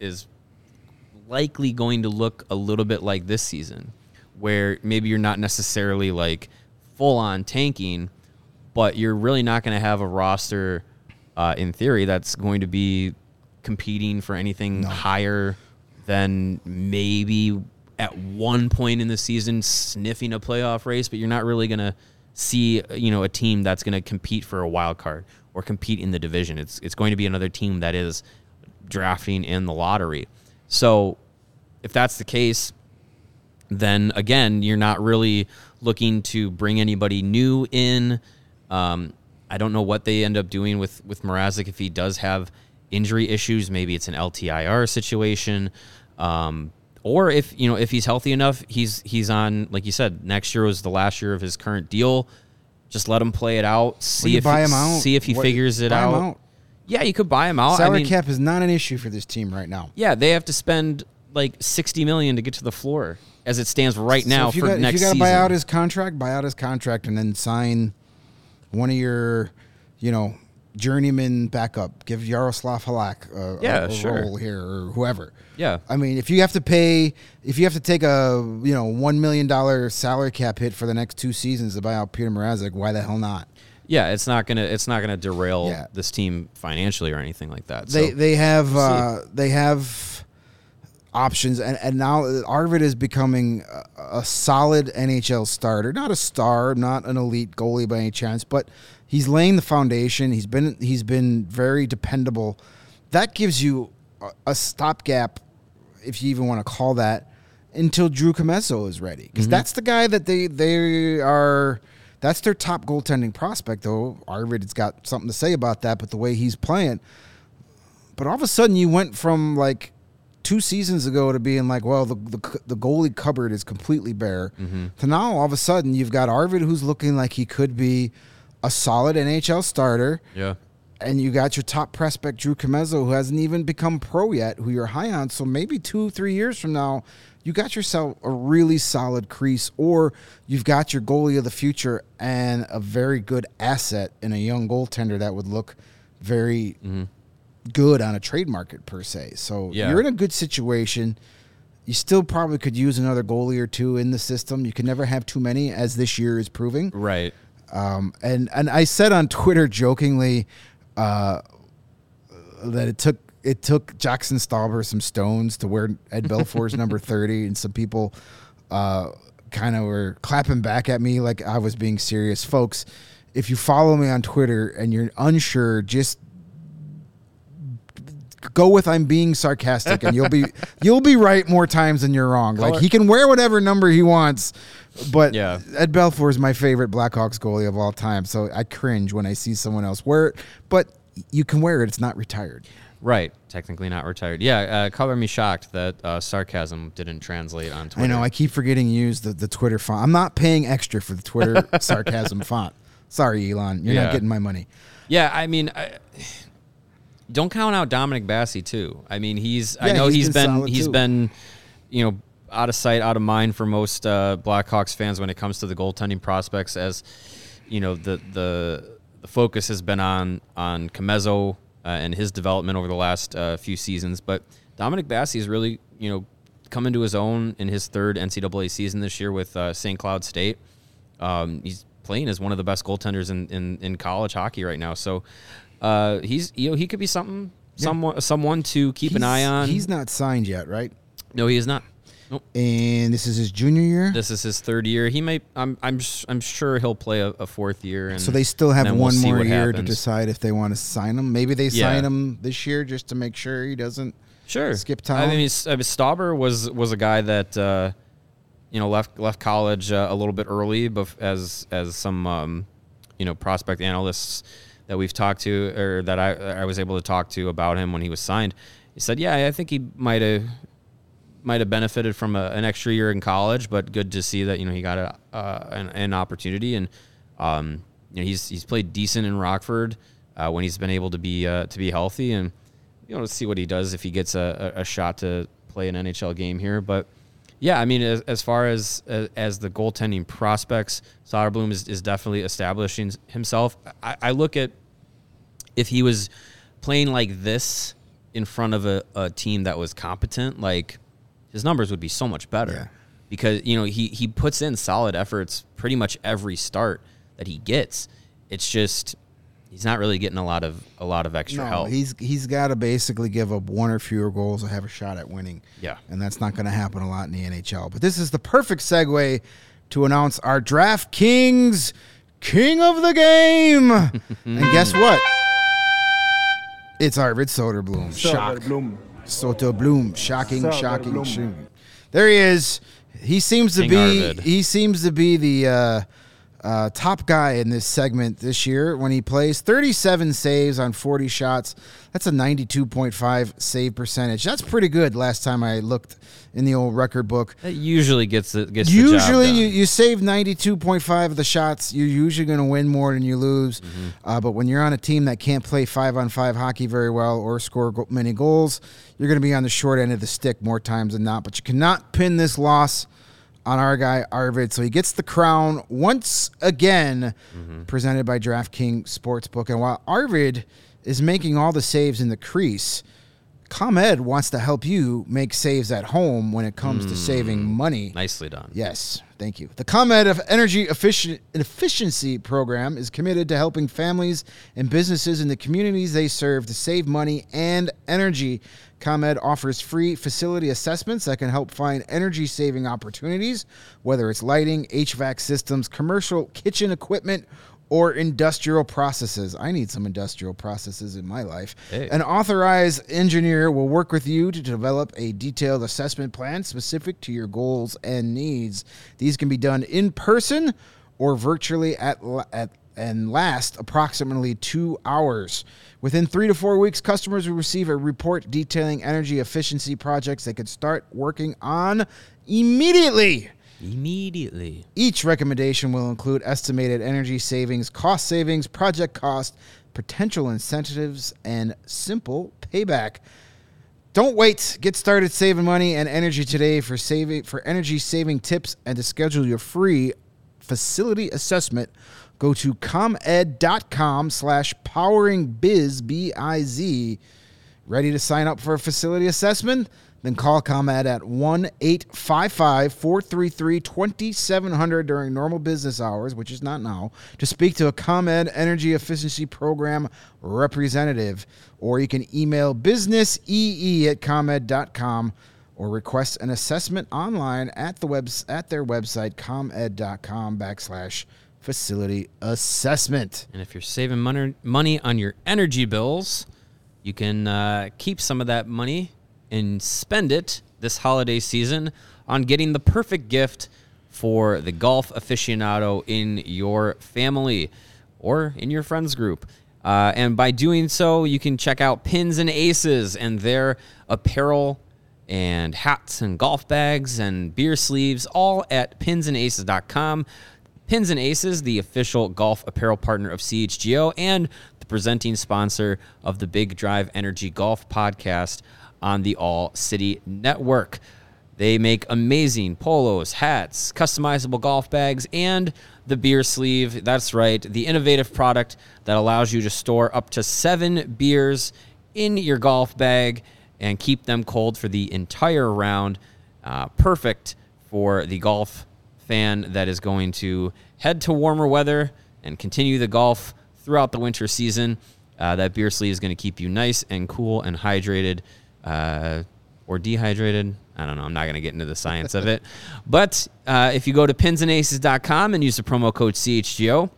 is likely going to look a little bit like this season, where maybe you're not necessarily like full on tanking, but you're really not going to have a roster uh, in theory that's going to be competing for anything higher than maybe at one point in the season sniffing a playoff race, but you're not really going to see you know a team that's going to compete for a wild card or compete in the division. It's it's going to be another team that is drafting in the lottery. So if that's the case, then again, you're not really looking to bring anybody new in. Um, I don't know what they end up doing with with Mrazek if he does have injury issues. Maybe it's an LTIR situation, um, or if you know if he's healthy enough, he's he's on like you said. Next year was the last year of his current deal. Just let him play it out. See if buy he, him out. See if he What- figures it out. out. Yeah, you could buy him out. Salary I mean, cap is not an issue for this team right now. yeah, they have to spend like sixty million to get to the floor as it stands right now so if you for got, next if you got to buy out his contract, buy out his contract, and then sign one of your, you know, journeyman backup. Give Yaroslav Halak a, Yeah, a, a sure. role here or whoever. Yeah. I mean, if you have to pay, if you have to take a you know one million dollar salary cap hit for the next two seasons to buy out Peter Mrazek, why the hell not? yeah, it's not gonna it's not gonna derail Yeah. this team financially or anything like that. They so, they have uh, they have options, and, and now Arvid is becoming a, a solid NHL starter. Not a star, not an elite goalie by any chance, but he's laying the foundation. He's been he's been very dependable. That gives you a, a stopgap, if you even want to call that, until Drew Commesso is ready, because mm-hmm. that's the guy that they they are. That's their top goaltending prospect, though. Arvid's got something to say about that, but the way he's playing, but all of a sudden you went from like two seasons ago to being like, well, the the, the goalie cupboard is completely bare, mm-hmm. to now all of a sudden you've got Arvid who's looking like he could be a solid NHL starter, yeah. and you got your top prospect Drew Commesso who hasn't even become pro yet, who you're high on. So maybe two three years from now. You got yourself a really solid crease, or you've got your goalie of the future and a very good asset in a young goaltender that would look very mm-hmm. Good on a trade market per se. So Yeah. you're in a good situation. You still probably could use another goalie or two in the system. You can never have too many, as this year is proving. Right. Um, and and I said on Twitter jokingly uh, that it took it took Jackson Stauber some stones to wear Ed Belfour's number thirty, and some people uh, kind of were clapping back at me like I was being serious, folks. If you follow me on Twitter and you're unsure, just go with I'm being sarcastic and you'll be you'll be right more times than you're wrong. Like he can wear whatever number he wants, but Yeah. Ed Belfour is my favorite Blackhawks goalie of all time. So I cringe when I see someone else wear it, but you can wear it. It's not retired. Right, technically not retired. Yeah, uh, color me shocked that uh, sarcasm didn't translate on Twitter. I know. I keep forgetting to use the, the Twitter font. I'm not paying extra for the Twitter sarcasm font. Sorry, Elon. You're Yeah. not getting my money. Yeah, I mean, I, don't count out Dominic Basse too. I mean, he's. I know he's he's been been he's too. been, you know, out of sight, out of mind for most uh, Blackhawks fans when it comes to the goaltending prospects. As you know, the the the focus has been on on Commesso uh, and his development over the last uh, few seasons, but Dominic Basse is really you know come into his own in his third NCAA season this year with uh, St. Cloud State. Um, he's playing as one of the best goaltenders in, in, in college hockey right now. So uh, he's you know he could be something someone someone to keep an eye on. He's not signed yet, right? no, he is not. Nope. And this is his junior year. This is his third year. He might. I'm. I'm. I'm sure he'll play a, a fourth year. And so they still have then we'll one more year to decide if they want to sign him. Maybe they Yeah. sign him this year just to make sure he doesn't. Sure. skip time. I mean, s- I mean, Stauber was was a guy that uh, you know left left college uh, a little bit early, bef- as as some um, you know prospect analysts that we've talked to or that I I was able to talk to about him when he was signed. He said, "Yeah, I think he might have might have benefited from a, an extra year in college, but good to see that you know he got a uh, an, an opportunity and um, you know he's he's played decent in Rockford uh, when he's been able to be uh, to be healthy and you know, see what he does if he gets a, a, a shot to play an NHL game here. But yeah, I mean, as, as far as, as as the goaltending prospects, Soderblom is, is definitely establishing himself. I, I look at if he was playing like this in front of a, a team that was competent, like his numbers would be so much better. Yeah. Because, you know, he, he puts in solid efforts pretty much every start that he gets. It's just he's not really getting a lot of a lot of extra No, help. he's he's got to basically give up one or fewer goals to have a shot at winning. Yeah. and that's not going to happen a lot in the NHL. But this is the perfect segue to announce our DraftKings King of the Game. and guess what? It's Arvid Soderblom. Shock. Soderblom. Soto Bloom. Shocking, Soderblom. shocking, shocking. There he is. He seems to King be Arvid. he seems to be the uh, uh, top guy in this segment this year when he plays 37 saves on 40 shots. That's a 92.5 save percentage. That's pretty good last time I looked in the old record book. That usually gets gets the job Usually, done. you, you save 92.5 of the shots. You're usually going to win more than you lose. Mm-hmm. Uh, but when you're on a team that can't play five on five hockey very well or score go- many goals, you're going to be on the short end of the stick more times than not. But you cannot pin this loss on our guy Arvid. So he gets the crown once again, Mm-hmm. presented by DraftKings Sportsbook. And while Arvid is making all the saves in the crease, ComEd wants to help you make saves at home when it comes to saving money. nicely done. Yes, thank you. The ComEd of Energy Efficient Efficiency Program is committed to helping families and businesses in the communities they serve to save money and energy. ComEd offers free facility assessments that can help find energy saving opportunities, whether it's lighting, HVAC systems, commercial kitchen equipment, or industrial processes. I need some industrial processes in my life. Hey. An authorized engineer will work with you to develop a detailed assessment plan specific to your goals and needs. These can be done in person or virtually at, at and last approximately two hours. Within three to four weeks, customers will receive a report detailing energy efficiency projects they could start working on immediately. Immediately. Each recommendation will include estimated energy savings, cost savings, project cost, potential incentives, and simple payback. Don't wait. Get started saving money and energy today for saving for energy saving tips and to schedule your free facility assessment. Go to comed.com slash poweringbiz, B-I-Z. Ready to sign up for a facility assessment? Then call ComEd at 1 855 433 2700 during normal business hours, which is not now, to speak to a ComEd Energy Efficiency Program representative. Or you can email businessee at comed.com or request an assessment online at the webs at their website, comed.com backslash facility assessment. And if you're saving money money on your energy bills, you can uh, keep some of that money and spend it this holiday season on getting the perfect gift for the golf aficionado in your family or in your friends group. Uh, and by doing so, you can check out Pins and Aces and their apparel and hats and golf bags and beer sleeves, all at pinsandaces.com. Pins and Aces, the official golf apparel partner of CHGO and the presenting sponsor of the Big Drive Energy Golf podcast on the All City Network. They make amazing polos, hats, customizable golf bags, and the beer sleeve. That's right, the innovative product that allows you to store up to seven beers in your golf bag and keep them cold for the entire round. Uh, perfect for the golf fan that is going to head to warmer weather and continue the golf throughout the winter season. Uh, that beer sleeve is going to keep you nice and cool and hydrated uh, or dehydrated. I don't know. I'm not going to get into the science of it. But uh, if you go to pinsandaces.com and use the promo code CHGO,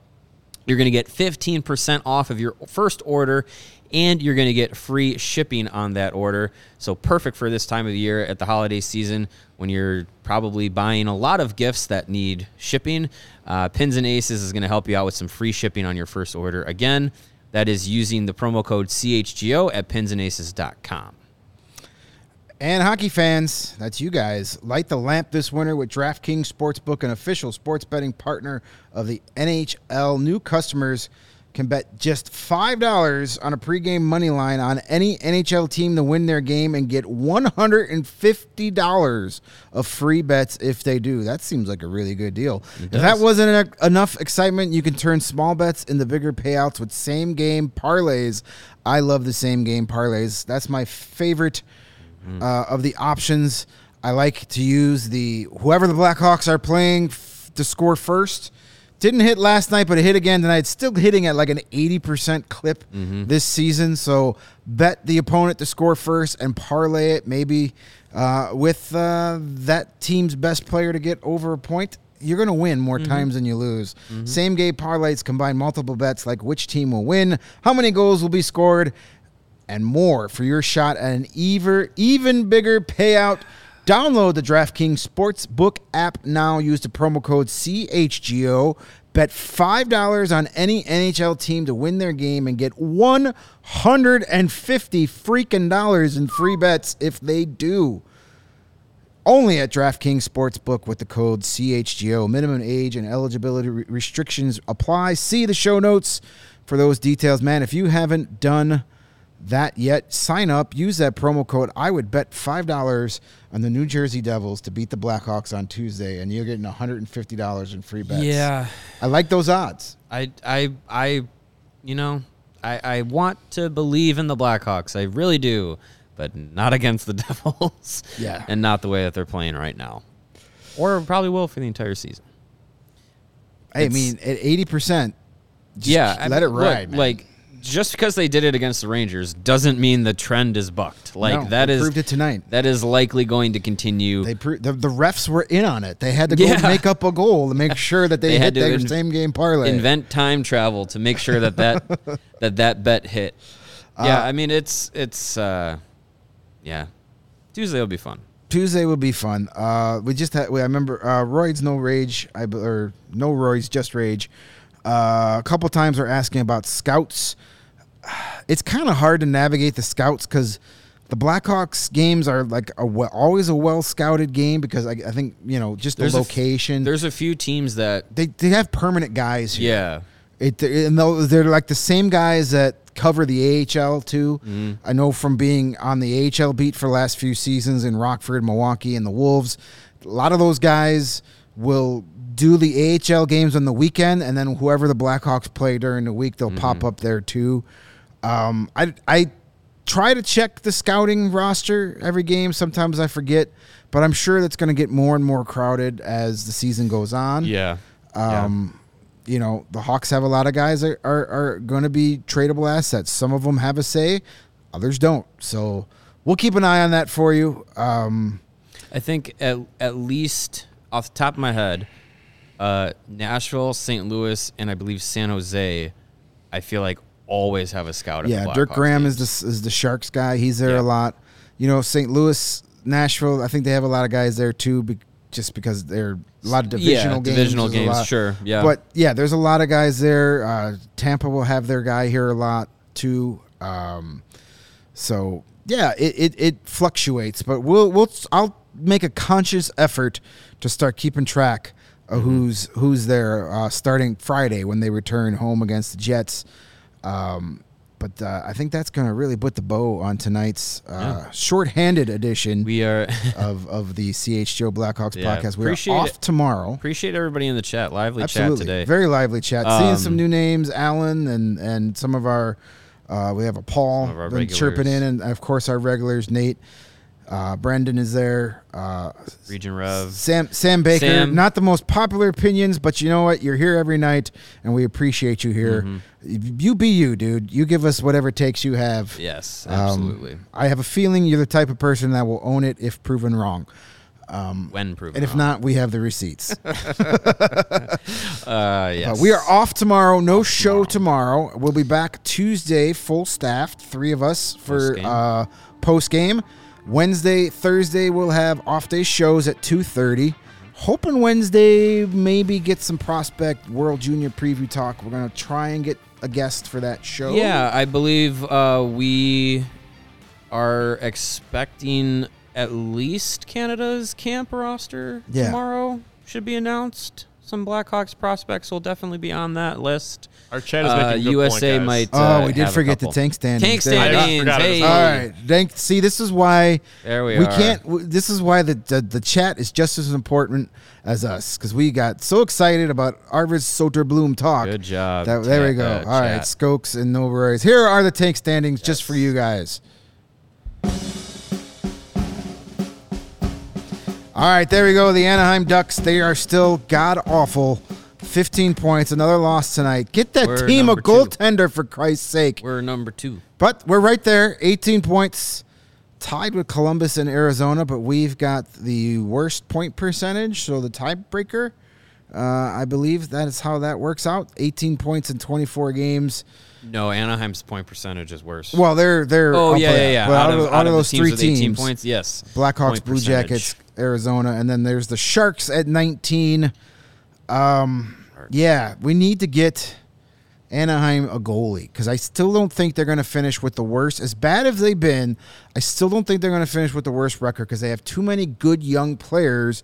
you're going to get 15% off of your first order and you're going to get free shipping on that order. So perfect for this time of year at the holiday season when you're probably buying a lot of gifts that need shipping. Uh, Pins and Aces is going to help you out with some free shipping on your first order. Again, that is using the promo code CHGO at pinsandaces.com. And hockey fans, that's you guys. Light the lamp this winter with DraftKings Sportsbook, an official sports betting partner of the NHL. New customers can bet just $5 on a pregame money line on any NHL team to win their game and get $150 of free bets if they do. That seems like a really good deal. If that wasn't enough excitement, you can turn small bets into bigger payouts with same game parlays. I love the same game parlays. That's my favorite uh, of the options. I like to use the whoever the Blackhawks are playing f- to score first. Didn't hit last night, but it hit again tonight. It's still hitting at like an 80% clip this season. So bet the opponent to score first and parlay it maybe uh, with uh, that team's best player to get over a point. You're going to win more times than you lose. Same game parlays combine multiple bets like which team will win, how many goals will be scored, and more for your shot at an even, even bigger payout. Download the DraftKings Sportsbook app now. Use the promo code CHGO. Bet $5 on any NHL team to win their game and get 150 freaking dollars in free bets if they do. Only at DraftKings Sportsbook with the code CHGO. Minimum age and eligibility re- restrictions apply. See the show notes for those details. Man, if you haven't done that yet, sign up. Use that promo code. I would bet $5 on the New Jersey Devils to beat the Blackhawks on Tuesday, and you're getting $150 in free bets. Yeah. I like those odds. I, I, I, you know, I, I want to believe in the Blackhawks. I really do, but not against the Devils. Yeah. and not the way that they're playing right now, or probably will for the entire season. I It's- mean, at 80%, just yeah, I let it ride. look, man. Like just because they did it against the Rangers doesn't mean the trend is bucked. Like No, that they is proved it tonight. That is likely going to continue. They pro- the, the refs were in on it. They had to go Yeah. make up a goal to make sure that they, They hit had to their in- same game parlay. invent time travel to make sure that that that that bet hit. Yeah, Uh, I mean it's it's uh yeah. Tuesday will be fun. Tuesday will be fun. Uh, we just had. We, I remember uh, Royd's no rage. I or no Roy's just rage. Uh, a couple times we're asking about scouts. It's kind of hard to navigate the scouts because the Blackhawks games are like a always a well scouted game because I, I think you know just There's the a f- location. There's a few teams that they they have permanent guys. Here. yeah. It and they're like the same guys that cover the AHL too. Mm-hmm. I know from being on the AHL beat for the last few seasons in Rockford, Milwaukee, and the Wolves. A lot of those guys will do the AHL games on the weekend, and then whoever the Blackhawks play during the week, they'll Mm-hmm. pop up there too. Um, I I try to check the scouting roster every game. Sometimes I forget, but I'm sure that's going to get more and more crowded as the season goes on. Yeah. Um, you know, the Hawks have a lot of guys that are, are going to be tradable assets. Some of them have a say, others don't. So we'll keep an eye on that for you. Um, I think at at least off the top of my head, uh, Nashville, St. Louis, and I believe San Jose, I feel like always have a scout. At yeah, Dirk Blackhawks Graham games. is the is the Sharks guy. He's there Yeah. a lot. You know, St. Louis, Nashville. I think they have a lot of guys there too. be- just because they're a lot of Yeah, divisional games. divisional games, lot- sure, yeah. But yeah, there's a lot of guys there. Uh, Tampa will have their guy here a lot too. Um, so yeah, it, it, it fluctuates, but we'll we'll I'll make a conscious effort to start keeping track of Mm-hmm. who's who's there uh, starting Friday when they return home against the Jets. Um, but uh, I think that's going to really put the bow on tonight's uh, short-handed edition We are of, of the CHGO Blackhawks Yeah, podcast. We're off it. tomorrow. appreciate everybody in the chat. Lively Absolutely, chat today. very lively chat. Seeing some Um, new names, Alan and and some of our. Uh, we have a Paul our chirping in, and of course our regulars. Nate, uh, Brendan is there. Uh, Region Rev. Sam Sam Baker. Sam. Not the most popular opinions, but you know what? You're here every night, and we appreciate you here. Mm-hmm. You be you, dude. You give us whatever takes you have. Yes, Um, absolutely. I have a feeling you're the type of person that will own it if proven wrong. when proven. And if wrong. not, we have the receipts. uh, yes. Uh, we are off tomorrow. No show tomorrow. We'll be back Tuesday, full staffed, three of us for uh, post game. Wednesday, Thursday, we'll have off day shows at two thirty. Hoping Wednesday maybe get some prospect World Junior preview talk. We're gonna try and get a guest for that show. Yeah, I believe uh, we are expecting at least Canada's camp roster Yeah. tomorrow. Should be announced. Some Blackhawks prospects will definitely be on that list. Our chat is Uh, making a good USA point, guys. might. Oh, uh, we did forget the tank standings. Tank There. I standings. forgot hey. All right. Thank, see, this is why There we we are. can't. w- This is why the, the the chat is just as important as us because we got so excited about Arvid Soderblom talk. Good job. That, there we go. uh, All right, chat. Skokes and no worries. Here are the tank standings just for you guys. All right, there we go. The Anaheim Ducks. They are still god awful. 15 points. Another loss tonight. Get that We're team a goaltender for Christ's sake. We're number two. But we're right there, 18 points, tied with Columbus and Arizona. But we've got the worst point percentage, so the tiebreaker. Uh, I believe that is how that works out. 18 points in 24 games. No, Anaheim's point percentage is worse. Well, they're they're oh yeah, yeah, yeah. But out, of, out of the those teams three with 18 teams, points, yes. Blackhawks, Blue percentage. Jackets, Arizona, and then there's the Sharks at 19. Um, yeah, we need to get Anaheim a goalie because I still don't think they're going to finish with the worst. As bad as they've been, I still don't think they're going to finish with the worst record because they have too many good young players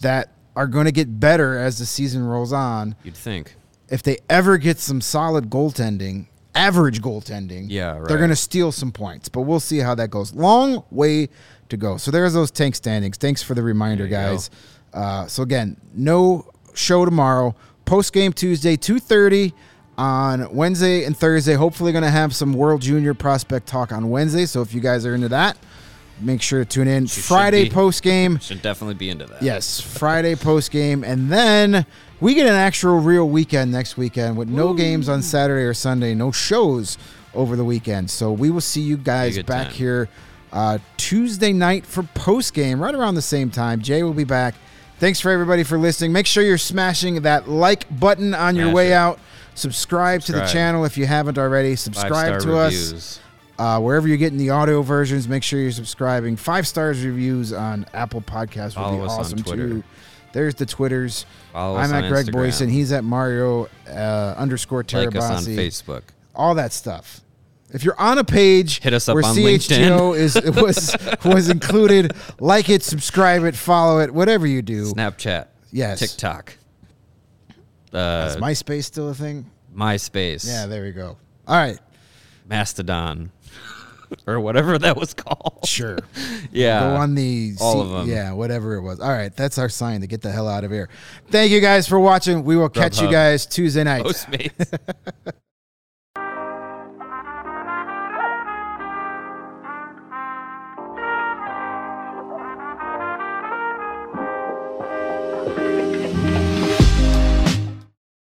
that are going to get better as the season rolls on. You'd think. If they ever get some solid goaltending, average goaltending, Yeah, they're going to steal some points. But we'll see how that goes. Long way to go. So there's those tank standings. Thanks for the reminder, guys. Uh, so again, no show tomorrow. Post game Tuesday, two thirty on Wednesday and Thursday. Hopefully, going to have some World Junior prospect talk on Wednesday. So if you guys are into that, make sure to tune in. should Friday post game. Should definitely be into that. Yes, Friday post game, and then we get an actual real weekend next weekend with no games on Saturday or Sunday, no shows over the weekend. So we will see you guys back time. here uh, Tuesday night for post game, right around the same time. Jay will be back. Thanks for everybody for listening. Make sure you're smashing that like button on your Smash way it. out. Subscribe, to the Subscribe. channel if you haven't already. Subscribe to us. reviews. Uh, wherever you're getting the audio versions, make sure you're subscribing. Five stars reviews on Apple Podcasts would Follow be us on awesome Twitter. too. There's the Twitters. Follow I'm at on Greg Instagram. Boysen. He's at Mario uh, underscore Like us on Tirabassi. Facebook. All that stuff. If you're on a page, Hit us up where on CHGO LinkedIn. is was was included. Like it, subscribe it, follow it, whatever you do. Snapchat. Yes. TikTok. Is Uh, MySpace still a thing? MySpace. Yeah, there we go. All right, Mastodon. or whatever that was called. sure. Yeah. Go on the all C- of 'em. Yeah, whatever it was. All right, that's our sign to get the hell out of here. Thank you guys for watching. We will catch you guys Tuesday night. Postmates.